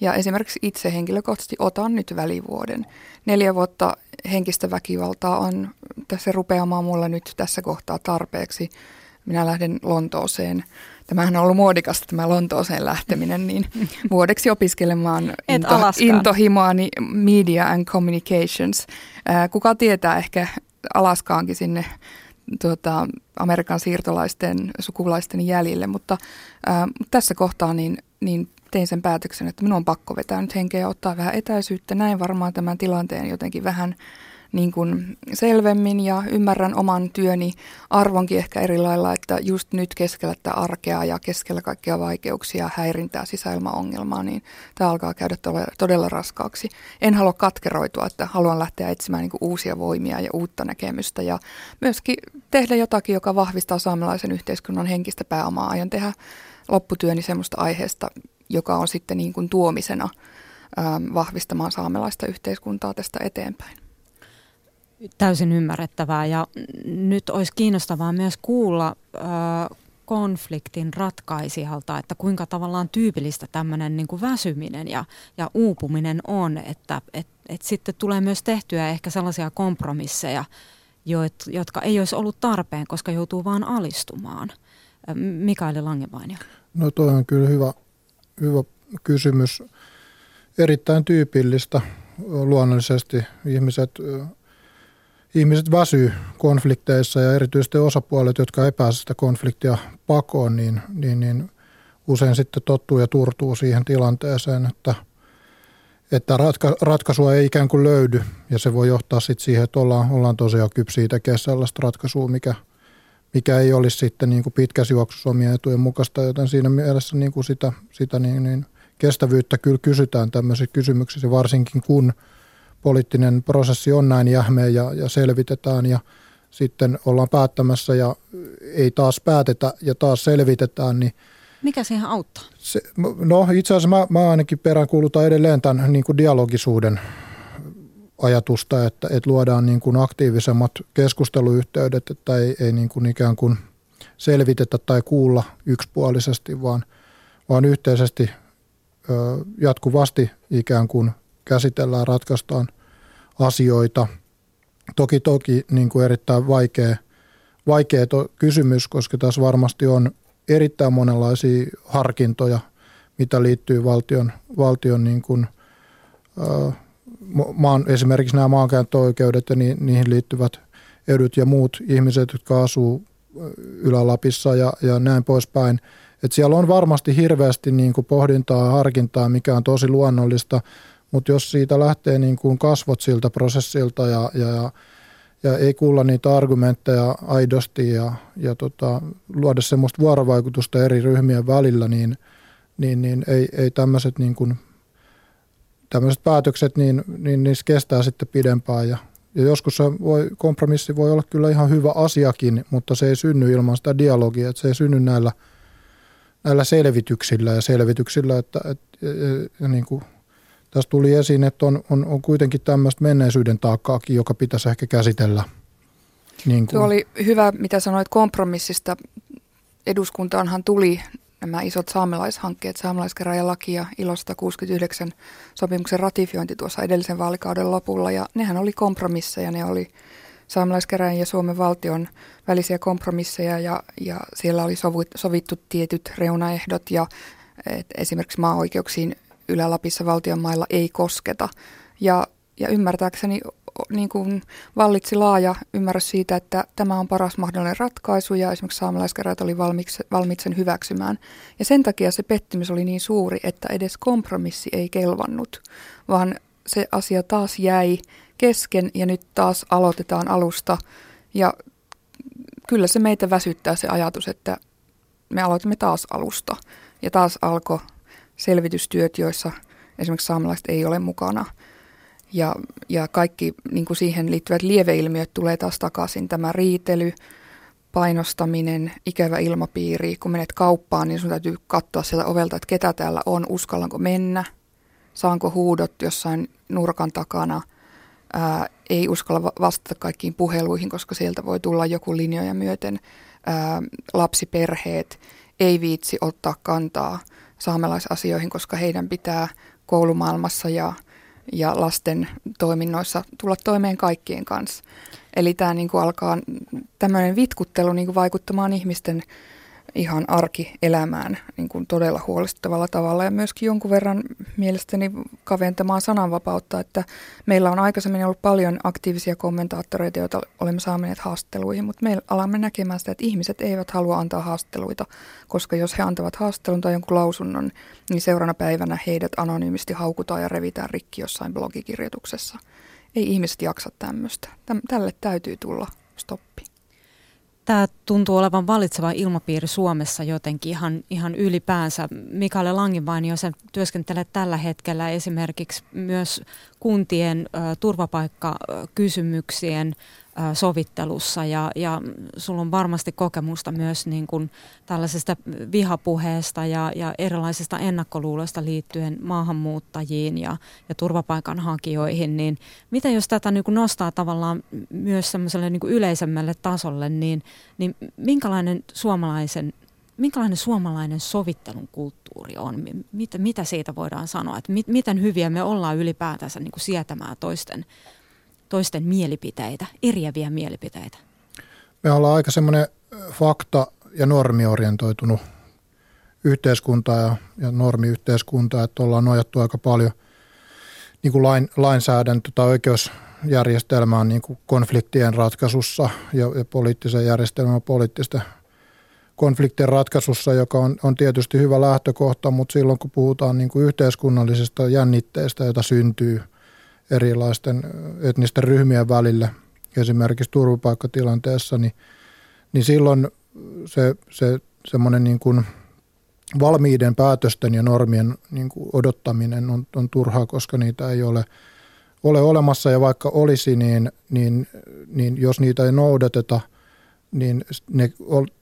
Ja esimerkiksi itse henkilökohtaisesti otan nyt välivuoden. Neljä vuotta henkistä väkivaltaa on tässä rupeamaan mulla nyt tässä kohtaa tarpeeksi. Minä lähden Lontooseen. Tämähän on ollut muodikasta tämä Lontooseen lähteminen, niin *laughs* vuodeksi opiskelemaan into, intohimoani Media and Communications. kuka tietää ehkä Alaskaankin sinne tuota, Amerikan siirtolaisten sukulaisten jäljille, mutta ää, tässä kohtaa niin, niin tein sen päätöksen, että minun on pakko vetää nyt henkeä ja ottaa vähän etäisyyttä. Näin varmaan tämän tilanteen jotenkin vähän niin kuin selvemmin ja ymmärrän oman työni arvonkin ehkä eri lailla, että just nyt keskellä tätä arkea ja keskellä kaikkia vaikeuksia, häirintää, sisäilmaongelmaa, niin tämä alkaa käydä todella raskaaksi. En halua katkeroitua, että haluan lähteä etsimään niin kuin uusia voimia ja uutta näkemystä ja myöskin tehdä jotakin, joka vahvistaa saamelaisen yhteiskunnan henkistä pääomaa. Aion tehdä lopputyöni semmoista aiheesta, joka on sitten niin kuin tuomisena ähm, vahvistamaan saamelaista yhteiskuntaa tästä eteenpäin. Täysin ymmärrettävää ja nyt olisi kiinnostavaa myös kuulla äh, konfliktin ratkaisijalta, että kuinka tavallaan tyypillistä tämmöinen niin väsyminen ja, ja uupuminen on, että et, et sitten tulee myös tehtyä ehkä sellaisia kompromisseja, joit, jotka ei olisi ollut tarpeen, koska joutuu vaan alistumaan. Mikaeli Langevainio. No toi on kyllä hyvä, hyvä kysymys. Erittäin tyypillistä luonnollisesti ihmiset, ihmiset väsyy konflikteissa ja erityisesti osapuolet, jotka ei pääse sitä konfliktia pakoon, niin, niin, niin usein sitten tottuu ja turtuu siihen tilanteeseen, että, että ratka, ratkaisua ei ikään kuin löydy ja se voi johtaa sitten siihen, että ollaan, ollaan tosiaan kypsiä tekemään sellaista ratkaisua, mikä – mikä ei olisi sitten niin kuin pitkässä juoksussa omien etujen mukaista, joten siinä mielessä niin kuin sitä, sitä niin, niin kestävyyttä kyllä kysytään tämmöisissä kysymyksissä, varsinkin kun poliittinen prosessi on näin jähmeä ja, ja selvitetään ja sitten ollaan päättämässä ja ei taas päätetä ja taas selvitetään, niin mikä siihen auttaa? Se, no itse asiassa mä, mä ainakin peräänkuulutan edelleen tämän niin kuin dialogisuuden ajatusta, että, että luodaan niin kuin aktiivisemmat keskusteluyhteydet, että ei, ei niin kuin ikään kuin selvitetä tai kuulla yksipuolisesti, vaan, vaan yhteisesti ö, jatkuvasti ikään kuin käsitellään, ratkaistaan asioita. Toki toki niin kuin erittäin vaikea, vaikea to, kysymys, koska tässä varmasti on erittäin monenlaisia harkintoja, mitä liittyy valtion, valtion niin kuin, ö, maan, esimerkiksi nämä maankäyttöoikeudet ja ni, niihin liittyvät edut ja muut ihmiset, jotka asuu Ylä-Lapissa ja, ja näin poispäin. Et siellä on varmasti hirveästi niin kuin pohdintaa ja harkintaa, mikä on tosi luonnollista, mutta jos siitä lähtee niin kuin kasvot siltä prosessilta ja, ja, ja, ja ei kuulla niitä argumentteja aidosti ja, ja tota, luoda semmoista vuorovaikutusta eri ryhmien välillä, niin, niin, niin ei, ei tämmöiset niin kuin, tämmöiset päätökset, niin, niin niissä kestää sitten pidempään ja, ja joskus se voi, kompromissi voi olla kyllä ihan hyvä asiakin, mutta se ei synny ilman sitä dialogia, että se ei synny näillä, näillä selvityksillä ja selvityksillä, että, että ja, ja niin kuin tässä tuli esiin, että on, on, on kuitenkin tämmöistä menneisyyden taakkaakin, joka pitäisi ehkä käsitellä. Niin kuin. Tuo oli hyvä, mitä sanoit kompromissista. Eduskuntaanhan tuli nämä isot saamelaishankkeet, saamelaiskäräjälaki ja ILO 169 sopimuksen ratifiointi tuossa edellisen vaalikauden lopulla. Ja nehän oli kompromisseja, ne oli saamelaiskäräjän ja Suomen valtion välisiä kompromisseja ja, ja siellä oli sovittu tietyt reunaehdot ja et esimerkiksi maa-oikeuksiin Ylä-Lapissa valtion mailla ei kosketa. Ja, ja ymmärtääkseni niin kuin vallitsi laaja ymmärrys siitä, että tämä on paras mahdollinen ratkaisu ja esimerkiksi saamelaiskäräjät oli valmiiksi, valmiit sen hyväksymään. Ja sen takia se pettymys oli niin suuri, että edes kompromissi ei kelvannut, vaan se asia taas jäi kesken ja nyt taas aloitetaan alusta. Ja kyllä se meitä väsyttää se ajatus, että me aloitamme taas alusta. Ja taas alkoi selvitystyöt, joissa esimerkiksi saamelaiset ei ole mukana. Ja, ja kaikki niin kuin siihen liittyvät lieveilmiöt tulee taas takaisin. Tämä riitely, painostaminen, ikävä ilmapiiri. Kun menet kauppaan, niin sun täytyy katsoa sieltä ovelta, että ketä täällä on, uskallanko mennä, saanko huudot jossain nurkan takana. Ää, ei uskalla vastata kaikkiin puheluihin, koska sieltä voi tulla joku linjoja myöten. Ää, lapsiperheet ei viitsi ottaa kantaa – saamelaisasioihin, koska heidän pitää koulumaailmassa ja, ja lasten toiminnoissa tulla toimeen kaikkien kanssa. Eli tämä niin kuin alkaa tämmöinen vitkuttelu niin kuin vaikuttamaan ihmisten ihan arkielämään niin kuin todella huolestuttavalla tavalla ja myöskin jonkun verran mielestäni kaventamaan sananvapautta, että meillä on aikaisemmin ollut paljon aktiivisia kommentaattoreita, joita olemme saaneet haastatteluihin, mutta me alamme näkemään sitä, että ihmiset eivät halua antaa haastatteluita, koska jos he antavat haastattelun tai jonkun lausunnon, niin seuraavana päivänä heidät anonyymisti haukutaan ja revitään rikki jossain blogikirjoituksessa. Ei ihmiset jaksa tämmöistä. Tälle täytyy tulla stoppi tämä tuntuu olevan valitseva ilmapiiri Suomessa jotenkin ihan, ihan ylipäänsä. Mikael Langinvainio, se työskentelee tällä hetkellä esimerkiksi myös kuntien ö, turvapaikkakysymyksien sovittelussa ja, ja sulla on varmasti kokemusta myös niin kuin tällaisesta vihapuheesta ja, ja erilaisista ennakkoluuloista liittyen maahanmuuttajiin ja, ja turvapaikanhakijoihin, niin mitä jos tätä niin kuin nostaa tavallaan myös semmoiselle niin yleisemmälle tasolle, niin, niin minkälainen suomalaisen minkälainen suomalainen sovittelun kulttuuri on? Mitä, mitä siitä voidaan sanoa? Että miten hyviä me ollaan ylipäätänsä niin kuin sietämään toisten toisten mielipiteitä, eriäviä mielipiteitä? Me ollaan aika semmoinen fakta- ja normiorientoitunut yhteiskunta ja, ja normiyhteiskunta, että ollaan nojattu aika paljon niin kuin lain, lainsäädäntö tai oikeusjärjestelmään niin kuin konfliktien ratkaisussa ja, ja poliittisen järjestelmän poliittisten konfliktien ratkaisussa, joka on, on tietysti hyvä lähtökohta, mutta silloin kun puhutaan niin kuin yhteiskunnallisista jännitteistä, joita syntyy – erilaisten etnisten ryhmien välille, esimerkiksi turvapaikkatilanteessa, niin, niin silloin se, se semmoinen niin kuin valmiiden päätösten ja normien niin kuin odottaminen on, on turhaa, koska niitä ei ole, ole olemassa. Ja vaikka olisi, niin, niin, niin jos niitä ei noudateta, niin ne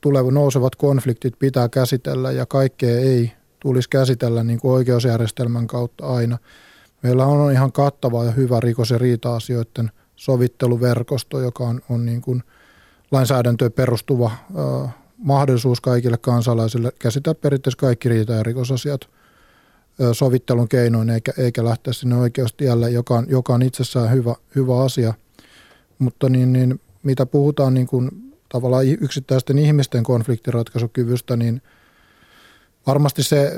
tulevat nousevat konfliktit pitää käsitellä ja kaikkea ei tulisi käsitellä niin kuin oikeusjärjestelmän kautta aina – Meillä on ihan kattava ja hyvä rikos- ja riita-asioiden sovitteluverkosto, joka on, on niin kuin lainsäädäntöön perustuva ö, mahdollisuus kaikille kansalaisille käsitellä periaatteessa kaikki riita- ja rikosasiat ö, sovittelun keinoin, eikä, eikä lähteä sinne oikeustielle, joka on, joka on itsessään hyvä, hyvä asia. Mutta niin, niin, mitä puhutaan niin kuin tavallaan yksittäisten ihmisten konfliktiratkaisukyvystä, niin varmasti se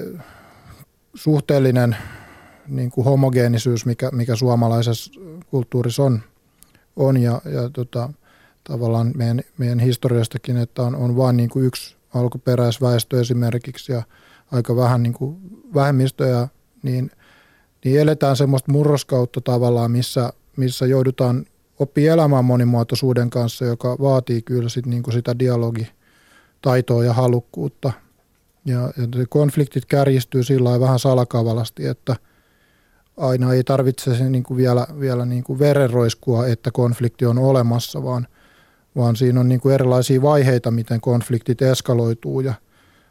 suhteellinen niin kuin homogeenisyys, mikä, mikä suomalaisessa kulttuurissa on, on ja, ja tota, tavallaan meidän, meidän historiastakin, että on, on vain niin kuin yksi alkuperäisväestö esimerkiksi ja aika vähän niin kuin vähemmistöjä, niin, niin eletään semmoista murroskautta tavallaan, missä, missä joudutaan oppii elämään monimuotoisuuden kanssa, joka vaatii kyllä sit niin kuin sitä dialogitaitoa ja halukkuutta. Ja, ja konfliktit kärjistyy sillä vähän salakavalasti, että aina ei tarvitse se niin kuin vielä, vielä niin kuin verenroiskua, että konflikti on olemassa, vaan, vaan siinä on niin kuin erilaisia vaiheita, miten konfliktit eskaloituu ja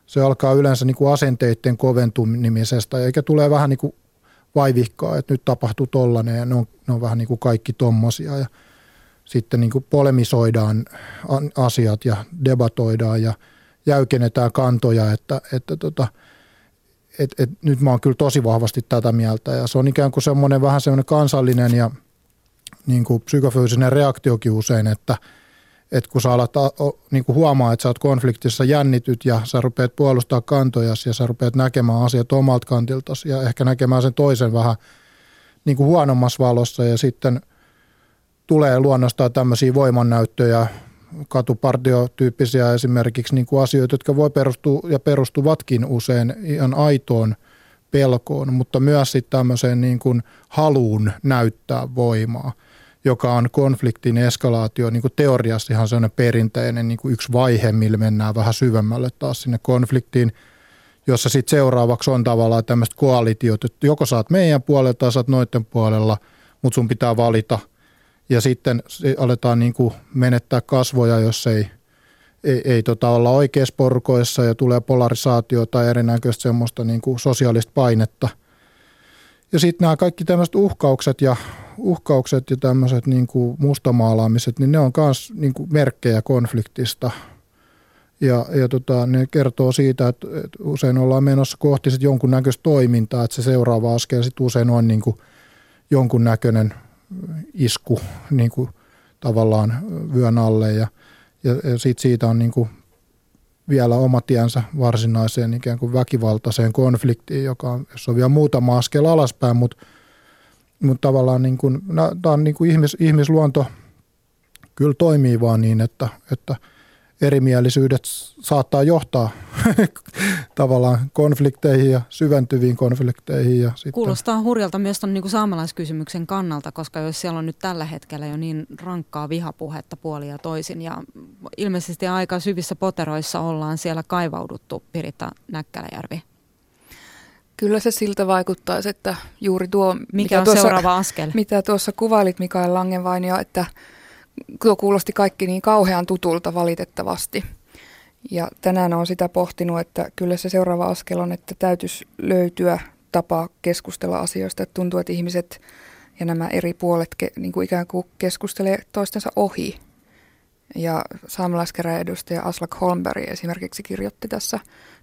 se alkaa yleensä niin kuin asenteiden koventumisesta, eikä tule vähän niin kuin vaivihkaa, että nyt tapahtuu tollainen ja ne on, ne on vähän niin kuin kaikki tommosia ja sitten niin kuin polemisoidaan asiat ja debatoidaan ja jäykennetään kantoja, että, että tota, et, et nyt mä oon kyllä tosi vahvasti tätä mieltä. Ja se on ikään kuin semmoinen vähän semmoinen kansallinen ja niin kuin psykofyysinen reaktiokin usein, että – että kun sä alat niin kuin huomaa, että sä oot konfliktissa jännityt ja sä rupeat puolustaa kantoja ja sä rupeat näkemään asiat omalta kantiltasi ja ehkä näkemään sen toisen vähän niin kuin huonommassa valossa ja sitten tulee luonnostaan tämmöisiä voimannäyttöjä, katupartiotyyppisiä esimerkiksi niin kuin asioita, jotka voi perustua ja perustuvatkin usein ihan aitoon pelkoon, mutta myös sitten tämmöiseen niin kuin haluun näyttää voimaa – joka on konfliktin eskalaatio, niin kuin teoriassa ihan sellainen perinteinen niin kuin yksi vaihe, millä mennään vähän syvemmälle taas sinne konfliktiin, jossa sitten seuraavaksi on tavallaan tämmöistä koalitiot, että joko saat meidän puolella tai saat noiden puolella, mutta sun pitää valita. Ja sitten aletaan niin kuin menettää kasvoja, jos ei, ei, ei tota olla oikeassa porukoissa ja tulee polarisaatio tai erinäköistä semmoista niin kuin sosiaalista painetta. Ja sitten nämä kaikki tämmöiset uhkaukset ja uhkaukset ja tämmöiset niin kuin mustamaalaamiset, niin ne on myös niin kuin merkkejä konfliktista. Ja, ja tota, ne kertoo siitä, että, että usein ollaan menossa kohti sit jonkunnäköistä toimintaa, että se seuraava askel sit usein on niin kuin jonkunnäköinen isku niin kuin tavallaan vyön alle ja, ja, ja sit siitä on niin kuin vielä oma tiensä varsinaiseen ikään kuin väkivaltaiseen konfliktiin, joka on, jos on vielä muutama askel alaspäin, mutta mutta tavallaan niin kuin, tämä on niin kuin ihmis, ihmisluonto kyllä toimii vaan niin, että, että erimielisyydet saattaa johtaa *laughs* tavallaan konflikteihin ja syventyviin konflikteihin. Ja sitten. Kuulostaa hurjalta myös tuon niin saamelaiskysymyksen kannalta, koska jos siellä on nyt tällä hetkellä jo niin rankkaa vihapuhetta puoli ja toisin ja ilmeisesti aika syvissä poteroissa ollaan siellä kaivauduttu Piritta Näkkäläjärvi. Kyllä se siltä vaikuttaisi, että juuri tuo, mikä mitä on tuossa, seuraava askel? Mitä tuossa kuvailit Mikael Langenvainio, että tuo kuulosti kaikki niin kauhean tutulta valitettavasti. Ja tänään on sitä pohtinut, että kyllä se seuraava askel on, että täytyisi löytyä tapa keskustella asioista. Että tuntuu, että ihmiset ja nämä eri puolet niin kuin ikään kuin keskustelee toistensa ohi. Ja saamelaiskäräjäedustaja Aslak Holmberg esimerkiksi kirjoitti tässä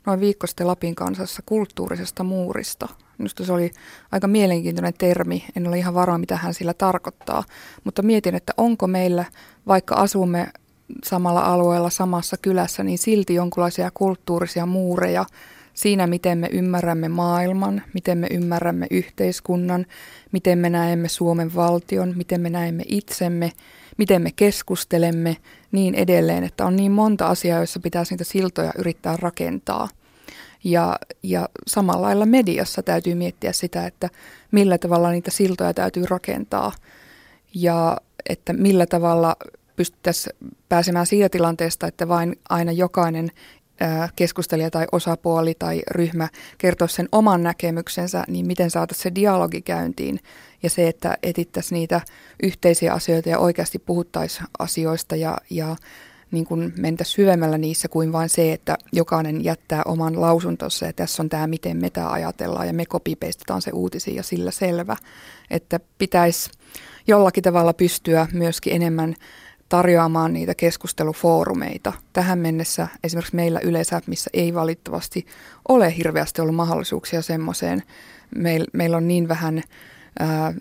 noin viikko sitten Lapin kansassa kulttuurisesta muurista. Minusta se oli aika mielenkiintoinen termi, en ole ihan varaa mitä hän sillä tarkoittaa, mutta mietin, että onko meillä, vaikka asumme samalla alueella samassa kylässä, niin silti jonkinlaisia kulttuurisia muureja siinä, miten me ymmärrämme maailman, miten me ymmärrämme yhteiskunnan, miten me näemme Suomen valtion, miten me näemme itsemme, miten me keskustelemme, niin edelleen, että on niin monta asiaa, joissa pitäisi niitä siltoja yrittää rakentaa. Ja, ja samalla lailla mediassa täytyy miettiä sitä, että millä tavalla niitä siltoja täytyy rakentaa ja että millä tavalla pystyttäisiin pääsemään siitä tilanteesta, että vain aina jokainen keskustelija tai osapuoli tai ryhmä kertoisi sen oman näkemyksensä, niin miten saataisiin se dialogi käyntiin ja se, että etittäisiin niitä yhteisiä asioita ja oikeasti puhuttaisiin asioista ja, ja niin kuin mentä syvemmällä niissä kuin vain se, että jokainen jättää oman lausuntonsa ja tässä on tämä, miten me tämä ajatellaan ja me kopipeistetaan se uutisiin ja sillä selvä. Että pitäisi jollakin tavalla pystyä myöskin enemmän tarjoamaan niitä keskustelufoorumeita. Tähän mennessä esimerkiksi meillä yleensä, missä ei valitettavasti ole hirveästi ollut mahdollisuuksia semmoiseen. Meil, meillä on niin vähän ää,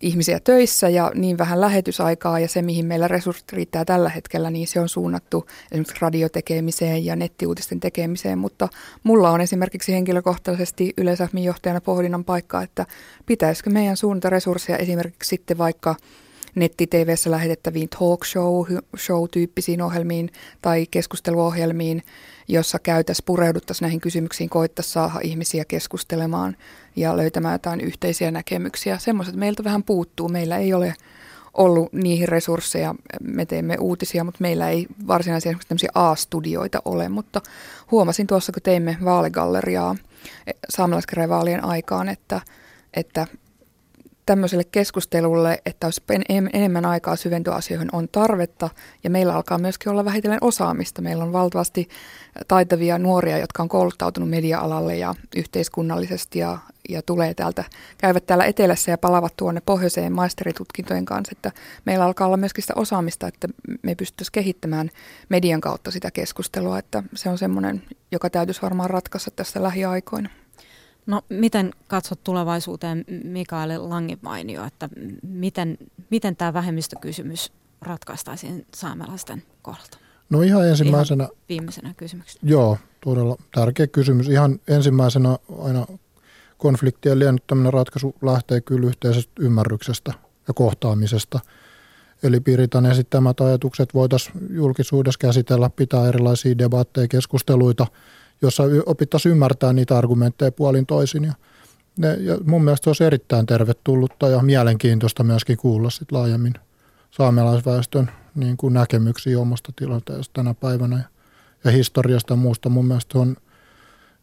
ihmisiä töissä ja niin vähän lähetysaikaa ja se, mihin meillä resurssit riittää tällä hetkellä, niin se on suunnattu esimerkiksi radiotekemiseen ja nettiuutisten tekemiseen, mutta mulla on esimerkiksi henkilökohtaisesti yleensä johtajana pohdinnan paikka, että pitäisikö meidän suunnata resursseja esimerkiksi sitten vaikka netti-tvssä lähetettäviin talk show, show-tyyppisiin ohjelmiin tai keskusteluohjelmiin, jossa käytäisiin, pureuduttaisiin näihin kysymyksiin, koittaisiin saada ihmisiä keskustelemaan ja löytämään jotain yhteisiä näkemyksiä. Semmoiset meiltä vähän puuttuu. Meillä ei ole ollut niihin resursseja. Me teemme uutisia, mutta meillä ei varsinaisia tämmöisiä A-studioita ole, mutta huomasin tuossa, kun teimme vaaligalleriaa saamelaiskäräjävaalien aikaan, että, että tämmöiselle keskustelulle, että olisi enemmän aikaa syventyä asioihin, on tarvetta. Ja meillä alkaa myöskin olla vähitellen osaamista. Meillä on valtavasti taitavia nuoria, jotka on kouluttautunut media-alalle ja yhteiskunnallisesti ja, ja tulee täältä, käyvät täällä etelässä ja palavat tuonne pohjoiseen maisteritutkintojen kanssa. Että meillä alkaa olla myöskin sitä osaamista, että me pystyttäisiin kehittämään median kautta sitä keskustelua. Että se on semmoinen, joka täytyisi varmaan ratkaista tässä lähiaikoina. No miten katsot tulevaisuuteen Mikael Langin mainio, että miten, miten tämä vähemmistökysymys ratkaistaisiin saamelaisten kohdalta? No ihan ensimmäisenä... Ihan viimeisenä kysymyksenä. Joo, todella tärkeä kysymys. Ihan ensimmäisenä aina konfliktien liennyttäminen ratkaisu lähtee kyllä yhteisestä ymmärryksestä ja kohtaamisesta. Eli Piritan esittämät ajatukset voitaisiin julkisuudessa käsitellä, pitää erilaisia debatteja, keskusteluita – jossa opittaisiin ymmärtää niitä argumentteja puolin toisin. Ja, ne, ja mun mielestä se olisi erittäin tervetullutta ja mielenkiintoista myöskin kuulla sit laajemmin saamelaisväestön niin kuin näkemyksiä omasta tilanteesta tänä päivänä ja, ja historiasta ja muusta. Mun mielestä on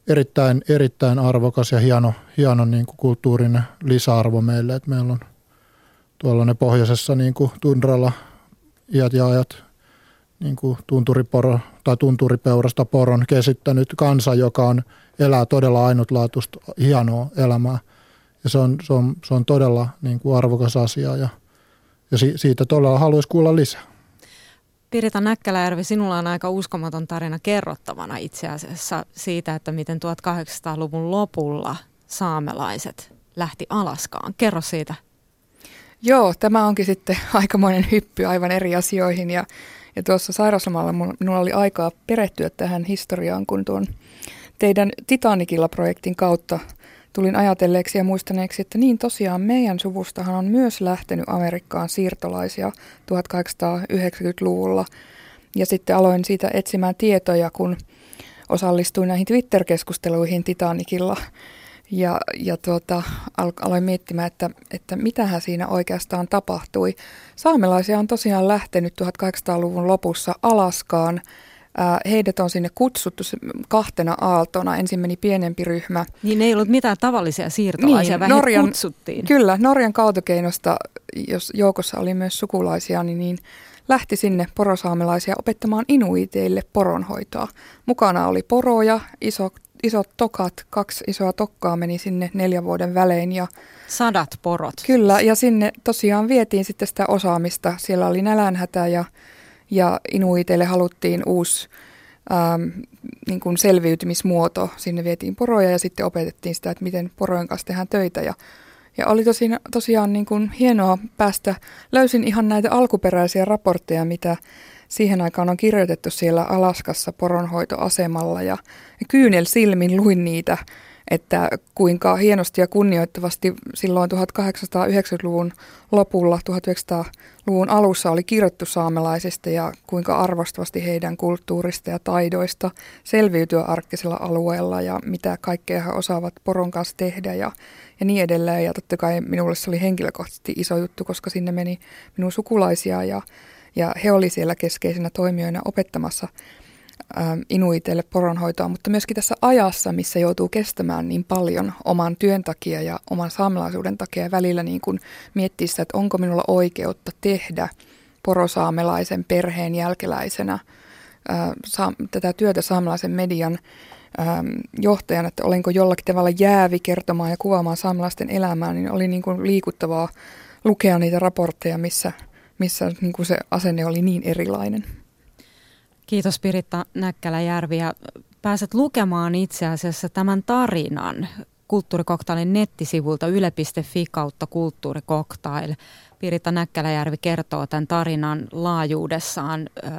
erittäin, erittäin arvokas ja hieno, hieno niin kuin kulttuurinen lisäarvo meille, että meillä on tuolla ne pohjoisessa niin kuin tundralla iät ja ajat niin kuin tunturiporo tai tunturipeurasta poron kesittänyt kansa, joka on, elää todella ainutlaatuista, hienoa elämää. Ja se on, se on, se on todella niin kuin arvokas asia ja, ja si, siitä todella haluaisi kuulla lisää. Pirita Näkkäläjärvi, sinulla on aika uskomaton tarina kerrottavana itse asiassa siitä, että miten 1800-luvun lopulla saamelaiset lähti Alaskaan. Kerro siitä. Joo, tämä onkin sitten *laughs* aikamoinen hyppy aivan eri asioihin ja ja tuossa sairauslomalla minulla oli aikaa perehtyä tähän historiaan, kun tuon teidän Titanikilla-projektin kautta tulin ajatelleeksi ja muistaneeksi, että niin tosiaan meidän suvustahan on myös lähtenyt Amerikkaan siirtolaisia 1890-luvulla. Ja sitten aloin siitä etsimään tietoja, kun osallistuin näihin Twitter-keskusteluihin Titanikilla ja, ja tuota, aloin miettimään, että, että mitähän siinä oikeastaan tapahtui. Saamelaisia on tosiaan lähtenyt 1800-luvun lopussa Alaskaan. Heidät on sinne kutsuttu kahtena aaltona. Ensin meni pienempi ryhmä. Niin ei ollut mitään tavallisia siirtolaisia, niin, Norjan, kutsuttiin. Kyllä, Norjan kautokeinosta, jos joukossa oli myös sukulaisia, niin, niin lähti sinne porosaamelaisia opettamaan inuiteille poronhoitoa. Mukana oli poroja, iso isot tokat, kaksi isoa tokkaa meni sinne neljän vuoden välein. Ja Sadat porot. Kyllä, ja sinne tosiaan vietiin sitten sitä osaamista. Siellä oli nälänhätä ja, ja inuiteille haluttiin uusi ähm, niin kuin selviytymismuoto. Sinne vietiin poroja ja sitten opetettiin sitä, että miten porojen kanssa tehdään töitä. Ja, ja oli tosiaan, tosiaan niin kuin hienoa päästä, löysin ihan näitä alkuperäisiä raportteja, mitä siihen aikaan on kirjoitettu siellä Alaskassa poronhoitoasemalla ja kyynel silmin luin niitä, että kuinka hienosti ja kunnioittavasti silloin 1890-luvun lopulla, 1900-luvun alussa oli kirjoittu saamelaisista ja kuinka arvostavasti heidän kulttuurista ja taidoista selviytyä arktisella alueella ja mitä kaikkea he osaavat poron kanssa tehdä ja, ja niin edelleen. Ja totta kai minulle se oli henkilökohtaisesti iso juttu, koska sinne meni minun sukulaisia ja ja he oli siellä keskeisenä toimijoina opettamassa ähm, inuiteille poronhoitoa, mutta myöskin tässä ajassa, missä joutuu kestämään niin paljon oman työn takia ja oman saamelaisuuden takia ja välillä niin kuin miettiä sitä, että onko minulla oikeutta tehdä porosaamelaisen perheen jälkeläisenä äh, tätä työtä saamelaisen median ähm, johtajana, että olenko jollakin tavalla jäävi kertomaan ja kuvaamaan saamelaisten elämää, niin oli niin kuin liikuttavaa lukea niitä raportteja, missä – missä niin kuin se asenne oli niin erilainen. Kiitos Piritta Näkkäläjärvi ja pääset lukemaan itse asiassa tämän tarinan kulttuurikoktailin nettisivulta yle.fi kautta kulttuurikoktail. Piritta Näkkäläjärvi kertoo tämän tarinan laajuudessaan ö,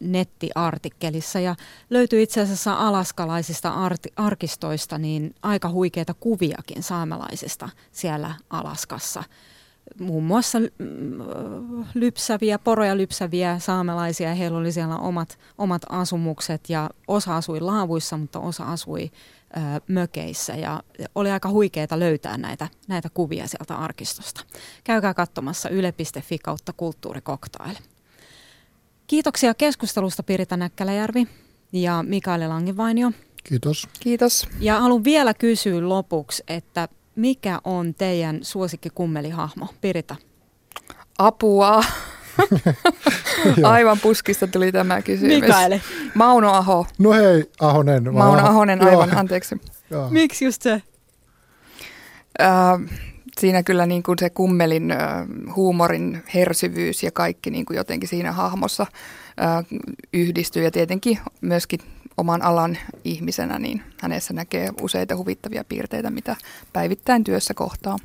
nettiartikkelissa ja löytyy itse asiassa alaskalaisista arti, arkistoista niin aika huikeita kuviakin saamelaisista siellä Alaskassa muun muassa lypsäviä, poroja lypsäviä saamelaisia. Heillä oli siellä omat, omat asumukset ja osa asui laavuissa, mutta osa asui ö, mökeissä. Ja oli aika huikeaa löytää näitä, näitä kuvia sieltä arkistosta. Käykää katsomassa yle.fi kautta kulttuurikoktail. Kiitoksia keskustelusta Pirita Näkkäläjärvi ja Mikael Langivainio. Kiitos. Kiitos. Ja haluan vielä kysyä lopuksi, että mikä on teidän suosikkikummeli-hahmo? Pirita. Apua. *laughs* Aivan puskista tuli tämä kysymys. Mikaeli. Mauno Aho. No hei, Ahonen. Mauno Ahonen, aivan, Joo. anteeksi. Joo. Miksi just se? Äh, siinä kyllä niin kuin se kummelin äh, huumorin hersyvyys ja kaikki niin kuin jotenkin siinä hahmossa äh, yhdistyy ja tietenkin myöskin oman alan ihmisenä, niin hänessä näkee useita huvittavia piirteitä, mitä päivittäin työssä kohtaa.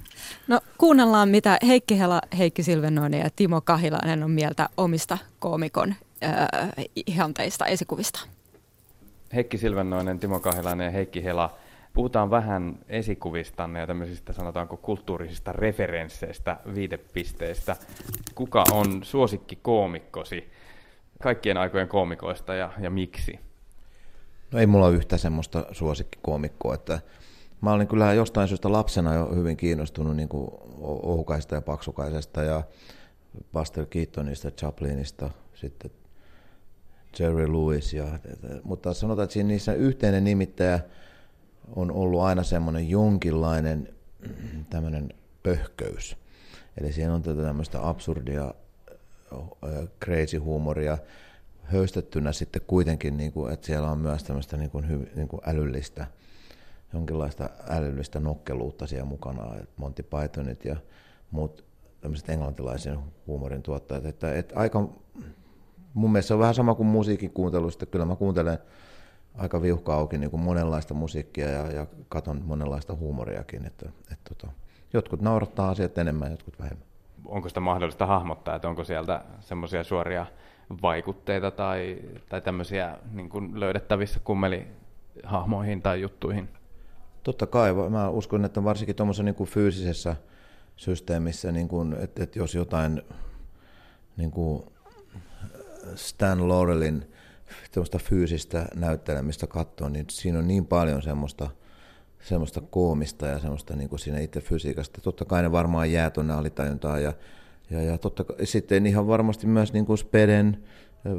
No kuunnellaan, mitä Heikki Hela, Heikki Silvennoinen ja Timo Kahilainen on mieltä omista koomikon äh, ihanteista esikuvista. Heikki Silvennoinen, Timo Kahilainen ja Heikki Hela. Puhutaan vähän esikuvistanne ja tämmöisistä sanotaanko kulttuurisista referensseistä, viitepisteistä. Kuka on suosikki koomikkosi kaikkien aikojen koomikoista ja, ja miksi? No ei mulla ole yhtä semmoista suosikkikoomikkoa, että mä olin kyllä jostain syystä lapsena jo hyvin kiinnostunut niin kuin ohukaista ja paksukaisesta ja Buster Keatonista, Chaplinista, sitten Jerry Lewis. Ja, mutta sanotaan, että siinä niissä yhteinen nimittäjä on ollut aina semmoinen jonkinlainen *clears throat* tämmöinen pöhköys. Eli siinä on tätä tämmöistä absurdia, crazy huumoria, höystettynä sitten kuitenkin, niin kuin, että siellä on myös tämmöistä niin kuin, niin kuin älyllistä, jonkinlaista älyllistä nokkeluutta siellä mukana, että Monty Pythonit ja muut tämmöiset englantilaisen huumorin tuottajat, että, että aika, mun mielestä se on vähän sama kuin musiikin kuuntelusta, kyllä mä kuuntelen aika viuhka auki niin kuin monenlaista musiikkia ja, ja katon monenlaista huumoriakin, että, että, että jotkut naurattaa asiat enemmän, jotkut vähemmän. Onko sitä mahdollista hahmottaa, että onko sieltä semmoisia suoria vaikutteita tai, tai tämmöisiä niin kuin löydettävissä kummelihahmoihin tai juttuihin? Totta kai. Mä uskon, että varsinkin tuommoisessa niin fyysisessä systeemissä, niin kuin, että, että jos jotain niin kuin Stan Laurelin fyysistä näyttelemistä katsoo, niin siinä on niin paljon semmoista, semmoista koomista ja semmoista niin kuin siinä itse fysiikasta. Totta kai ne varmaan jää tuonne alitajuntaan ja ja, ja totta, sitten ihan varmasti myös niin kuin Speden,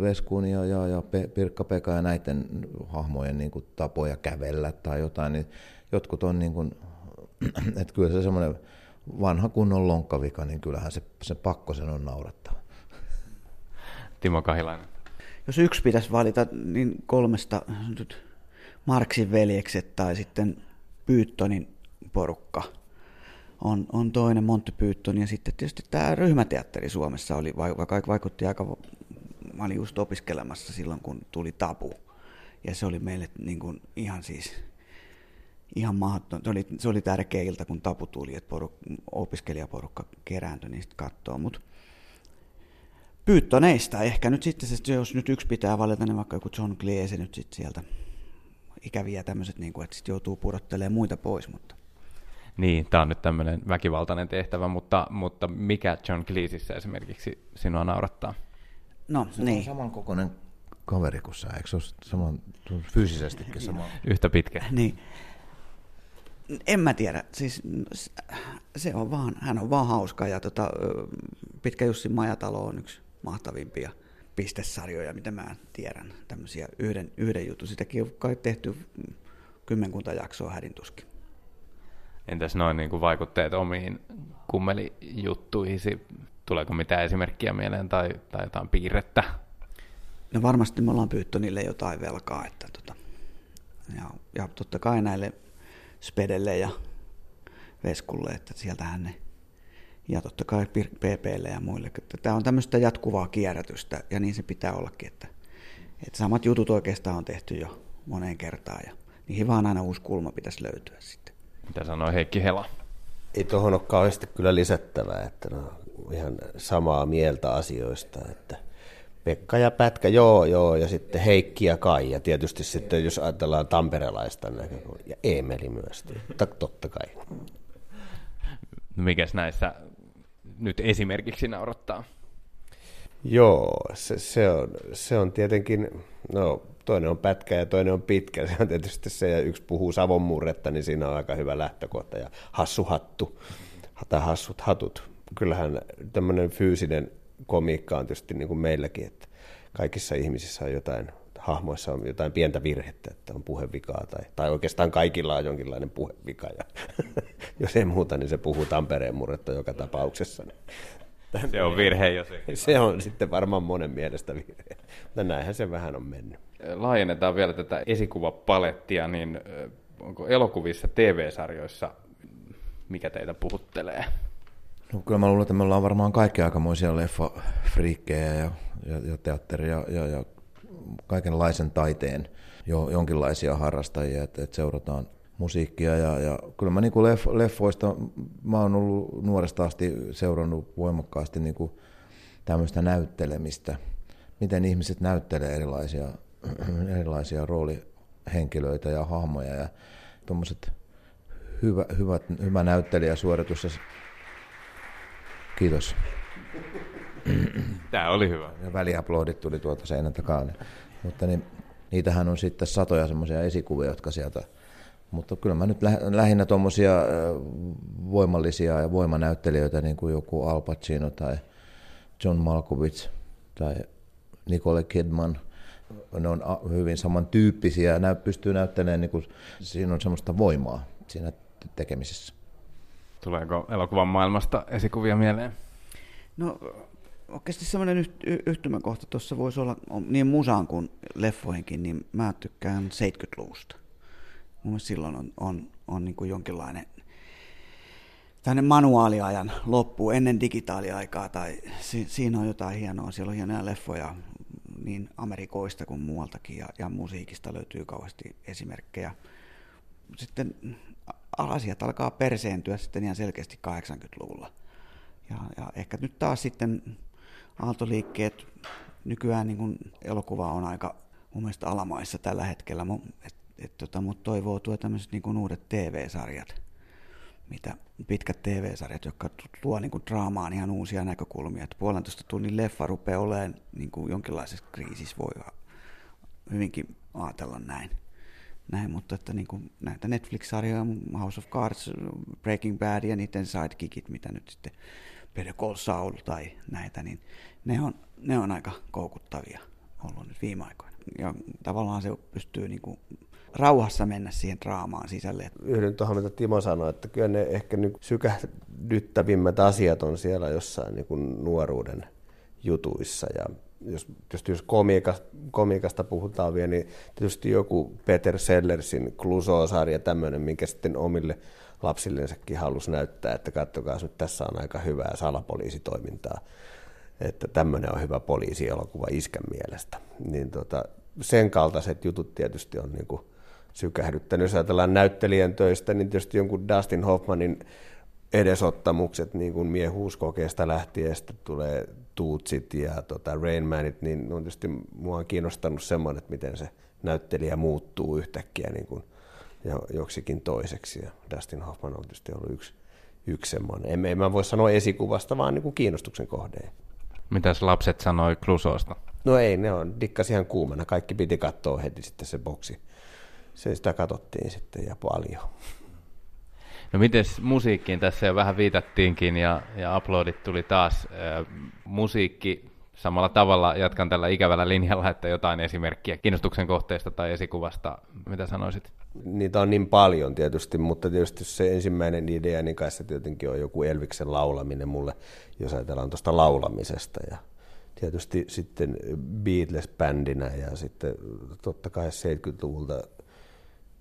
Veskun ja, ja, ja Pirkka-Pekka ja näiden hahmojen niin kuin tapoja kävellä tai jotain, niin jotkut on niin kuin, *clears throat* että kyllä se semmoinen vanha kunnon lonkkavika, niin kyllähän se, se pakko sen on naurattaa. Timo Kahilainen. Jos yksi pitäisi valita, niin kolmesta Marksin veljekset tai sitten Pyyttonin porukka – on, on toinen Monty Python. Ja sitten tietysti tämä ryhmäteatteri Suomessa oli, vaikka vaikutti aika, mä olin just opiskelemassa silloin kun tuli tapu ja se oli meille niin kuin ihan siis ihan mahdoton. Se oli, se oli tärkeä ilta, kun tapu tuli, että poruk, opiskelijaporukka kerääntyi niistä kattoon, mutta Pyyttoneista ehkä nyt sitten, jos nyt yksi pitää valita, niin vaikka joku John Cleese nyt sitten sieltä. Ikäviä tämmöiset, niin kuin, että sitten joutuu pudottelemaan muita pois, mutta niin, tämä on nyt tämmöinen väkivaltainen tehtävä, mutta, mutta mikä John Cleeseissa esimerkiksi sinua naurattaa? No, se niin. on samankokoinen kaveri kuin sä, eikö se ole saman, fyysisestikin sama? Yhtä pitkä. Niin. En mä tiedä, siis se on vaan, hän on vaan hauska ja tota, Pitkä Jussi Majatalo on yksi mahtavimpia pistesarjoja, mitä mä tiedän, tämmöisiä yhden, yhden jutun. Sitäkin on kai tehty kymmenkunta jaksoa hädintuskin. Entäs noin niin kuin vaikutteet omiin kummelijuttuihisi? Tuleeko mitään esimerkkiä mieleen tai, tai jotain piirrettä? No varmasti me ollaan pyytty niille jotain velkaa. Että tota, ja, ja totta kai näille Spedelle ja Veskulle, että sieltähän ne ja totta kai PPlle ja muille. Että tämä on tämmöistä jatkuvaa kierrätystä ja niin se pitää ollakin, että, että samat jutut oikeastaan on tehty jo moneen kertaan ja niihin vaan aina uusi kulma pitäisi löytyä sitten. Mitä sanoi Heikki Hela? Ei tuohon ole kauheasti kyllä lisättävää, että no, ihan samaa mieltä asioista, että Pekka ja Pätkä, joo, joo, ja sitten Heikki ja Kai, ja tietysti sitten jos ajatellaan tamperelaista näkökulmaa, ja Eemeli myös, totta kai. Mikäs näissä nyt esimerkiksi naurattaa? Joo, se, se, on, se on tietenkin, no toinen on pätkä ja toinen on pitkä. *laughs* Se on tietysti se, ja yksi puhuu savon murretta, niin siinä on aika hyvä lähtökohta. Ja hassu hattu, tai hassut hatut. Kyllähän tämmöinen fyysinen komiikka on tietysti niin kuin meilläkin, että kaikissa ihmisissä on jotain, hahmoissa on jotain pientä virhettä, että on puhevikaa, tai, tai oikeastaan kaikilla on jonkinlainen puhevika, ja *laughs* jos ei muuta, niin se puhuu Tampereen murretta joka tapauksessa. Se on virhe, jos ei. Se on sitten varmaan monen mielestä virhe, mutta näinhän se vähän on mennyt. Laajennetaan vielä tätä esikuvapalettia, niin onko elokuvissa, TV-sarjoissa, mikä teitä puhuttelee? No, kyllä mä luulen, että me ollaan varmaan kaikki aikamoisia leffafriikkejä ja, ja, ja teatteria ja, ja kaikenlaisen taiteen jo, jonkinlaisia harrastajia, että, että seurataan musiikkia ja, ja kyllä mä niin kuin leff, leffoista, mä oon ollut nuoresta asti seurannut voimakkaasti niin kuin tämmöistä näyttelemistä, miten ihmiset näyttelee erilaisia, erilaisia roolihenkilöitä ja hahmoja ja tuommoiset hyvä, hyvät, hyvä näyttelijäsuoritus. Kiitos. Tämä oli hyvä. Ja väliaplodit tuli tuolta seinän takaa. Mutta niin, niitähän on sitten satoja semmoisia esikuvia, jotka sieltä mutta kyllä mä nyt lähinnä tuommoisia voimallisia ja voimanäyttelijöitä, niin kuin joku Al Pacino tai John Malkovich tai Nicole Kidman, ne on hyvin samantyyppisiä ja pystyy näyttämään, niin kuin, siinä on semmoista voimaa siinä tekemisessä. Tuleeko elokuvan maailmasta esikuvia mieleen? No oikeasti semmoinen yhtymäkohta tuossa voisi olla niin musaan kuin leffoihinkin, niin mä tykkään 70-luvusta. Mun silloin on, on, on niin kuin jonkinlainen tänne manuaaliajan loppu ennen digitaaliaikaa tai si, siinä on jotain hienoa. Siellä on hienoja leffoja niin Amerikoista kuin muualtakin ja, ja musiikista löytyy kauheasti esimerkkejä. Sitten asiat alkaa perseentyä sitten ihan selkeästi 80-luvulla. Ja, ja ehkä nyt taas sitten aaltoliikkeet, nykyään niin kuin elokuva on aika mun mielestä alamaissa tällä hetkellä. Et et tota, mutta toivoutuu tämmöiset niin uudet TV-sarjat, mitä, pitkät TV-sarjat, jotka luo niin kuin draamaan ihan uusia näkökulmia. Et puolentoista tunnin leffa rupeaa olemaan niin kuin jonkinlaisessa kriisissä, voi hyvinkin ajatella näin. näin mutta että niin kuin näitä Netflix-sarjoja, House of Cards, Breaking Bad ja niiden sidekickit, mitä nyt sitten Better Call Saul tai näitä, niin ne on, ne on aika koukuttavia ollut nyt viime aikoina. Ja tavallaan se pystyy niin kuin rauhassa mennä siihen draamaan sisälle. Yhdyn tuohon, mitä Timo sanoi, että kyllä ne ehkä niin sykähdyttävimmät asiat on siellä jossain niin kuin nuoruuden jutuissa. Ja jos, tietysti jos komiikasta, komiikasta puhutaan vielä, niin tietysti joku Peter Sellersin Clouseau-sarja, tämmöinen, minkä sitten omille lapsillensakin halusi näyttää, että katsokaa nyt tässä on aika hyvää salapoliisitoimintaa, että tämmöinen on hyvä poliisielokuva iskän mielestä. Niin tota, sen kaltaiset jutut tietysti on niin kuin sykähdyttänyt. Jos ajatellaan näyttelijän töistä, niin tietysti jonkun Dustin Hoffmanin edesottamukset niin kuin miehuuskokeesta lähtien, sitten tulee Tuutsit ja tota, Rain Manit, niin on tietysti mua on kiinnostanut semmoinen, että miten se näyttelijä muuttuu yhtäkkiä niin kuin joksikin toiseksi. Ja Dustin Hoffman on tietysti ollut yksi, yksi semmoinen. En, en mä voi sanoa esikuvasta, vaan niin kuin kiinnostuksen kohde. Mitäs lapset sanoi Klusoosta? No ei, ne on dikkas ihan kuumana. Kaikki piti katsoa heti sitten se boksi se sitä katsottiin sitten ja paljon. No miten musiikkiin tässä jo vähän viitattiinkin ja, ja uploadit tuli taas. Äh, musiikki samalla tavalla jatkan tällä ikävällä linjalla, että jotain esimerkkiä kiinnostuksen kohteesta tai esikuvasta, mitä sanoisit? Niitä on niin paljon tietysti, mutta tietysti se ensimmäinen idea, niin kai se tietenkin on joku Elviksen laulaminen mulle, jos ajatellaan tuosta laulamisesta ja tietysti sitten Beatles-bändinä ja sitten totta kai 70-luvulta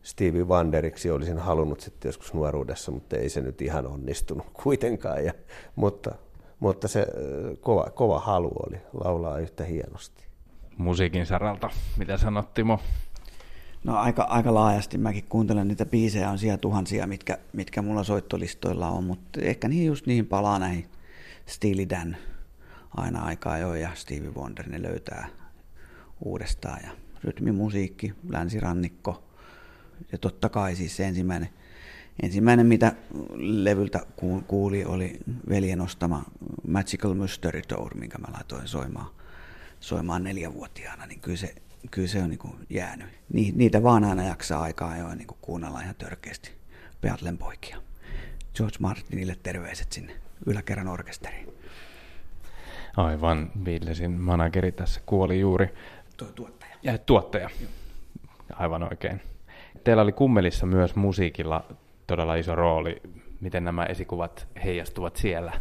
Stevie Wonderiksi olisin halunnut sitten joskus nuoruudessa, mutta ei se nyt ihan onnistunut *laughs* kuitenkaan. Ja, mutta, mutta se kova, kova halu oli laulaa yhtä hienosti. Musiikin saralta, mitä sanot Timo? No aika, aika laajasti mäkin kuuntelen niitä biisejä, on siellä tuhansia, mitkä, mitkä mulla soittolistoilla on, mutta ehkä niin just niin palaa näihin Steely Dan aina aikaa jo ja Stevie Wonder ne löytää uudestaan ja rytmimusiikki, länsirannikko, ja totta kai siis se ensimmäinen, ensimmäinen, mitä levyltä kuuli, oli veljen ostama Magical Mystery Tour, minkä mä laitoin soimaan, soimaan neljävuotiaana, niin kyllä se, kyllä se on niin kuin jäänyt. Niitä vaan aina jaksaa aikaa jo niin kuin kuunnella ihan törkeästi. Beatlen poikia. George Martinille terveiset sinne yläkerran orkesteriin. Aivan, Beatlesin manageri tässä kuoli juuri. Tuo tuottaja. Ja tuottaja. Joo. Aivan oikein. Teillä oli kummelissa myös musiikilla todella iso rooli. Miten nämä esikuvat heijastuvat siellä?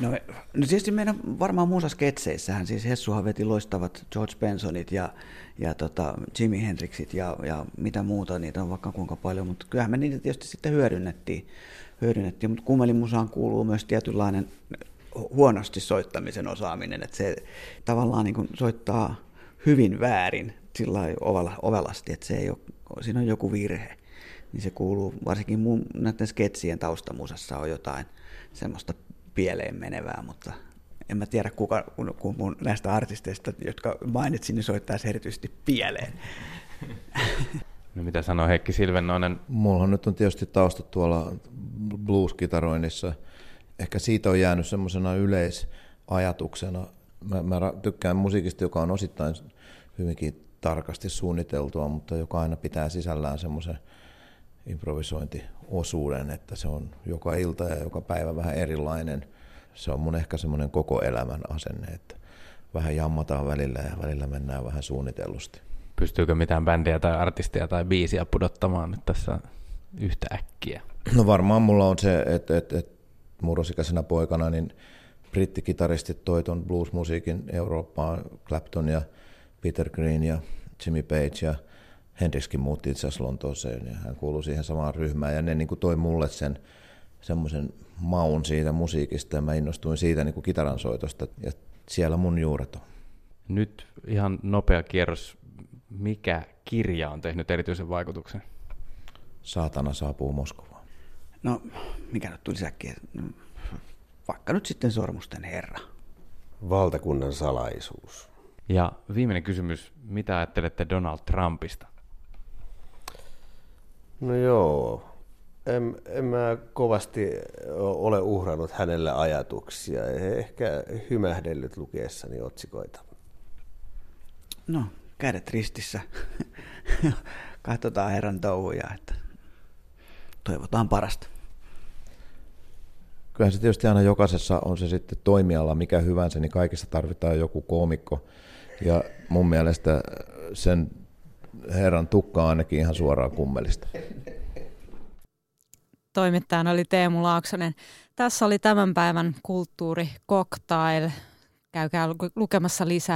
No, no tietysti meidän varmaan musasketseissähän, siis Hessuhan veti loistavat George Bensonit ja, ja tota Jimi Hendrixit ja, ja mitä muuta, niitä on vaikka kuinka paljon, mutta kyllähän me niitä tietysti sitten hyödynnettiin, hyödynnettiin mutta kummelimusaan kuuluu myös tietynlainen huonosti soittamisen osaaminen, että se tavallaan niin soittaa hyvin väärin sillä ovelasti, että se ei ole, siinä on joku virhe. Niin se kuuluu, varsinkin mun, näiden sketsien taustamusassa on jotain semmoista pieleen menevää, mutta en mä tiedä kuka, kun, kun mun näistä artisteista, jotka mainitsin, niin soittaisi erityisesti pieleen. *laughs* No mitä sanoo Heikki Silvennoinen? Mulla nyt on tietysti tausta tuolla blues-kitaroinnissa. Ehkä siitä on jäänyt semmoisena yleisajatuksena. Mä, mä tykkään musiikista, joka on osittain hyvinkin tarkasti suunniteltua, mutta joka aina pitää sisällään semmoisen improvisointiosuuden, että se on joka ilta ja joka päivä vähän erilainen. Se on mun ehkä semmoinen koko elämän asenne, että vähän jammataan välillä ja välillä mennään vähän suunnitellusti. Pystyykö mitään bändiä tai artistia tai biisiä pudottamaan nyt tässä yhtä äkkiä? No varmaan mulla on se, että, että, että murrosikäisenä poikana niin brittikitaristit toi ton bluesmusiikin Eurooppaan, Clapton ja Peter Green ja Jimmy Page ja Hendrickskin muutti itse asiassa Lontooseen ja hän kuului siihen samaan ryhmään ja ne niin kuin toi mulle sen semmoisen maun siitä musiikista ja mä innostuin siitä niin kuin kitaran soitosta ja siellä mun juuret on. Nyt ihan nopea kierros. Mikä kirja on tehnyt erityisen vaikutuksen? Saatana saapuu Moskovaan. No, mikä nyt tuli säkkiä? No, vaikka nyt sitten Sormusten herra. Valtakunnan salaisuus. Ja viimeinen kysymys, mitä ajattelette Donald Trumpista? No joo, en, en mä kovasti ole uhrannut hänelle ajatuksia, ehkä hymähdellyt lukiessani otsikoita. No, kädet ristissä. *laughs* Katsotaan herran touhuja, että toivotaan parasta. Kyllähän se tietysti aina jokaisessa on se sitten toimiala mikä hyvänsä, niin kaikissa tarvitaan joku koomikko. Ja mun mielestä sen herran tukka ainakin ihan suoraan kummelista. Toimittajana oli Teemu Laaksonen. Tässä oli tämän päivän kulttuuri Cocktail. Käykää lukemassa lisää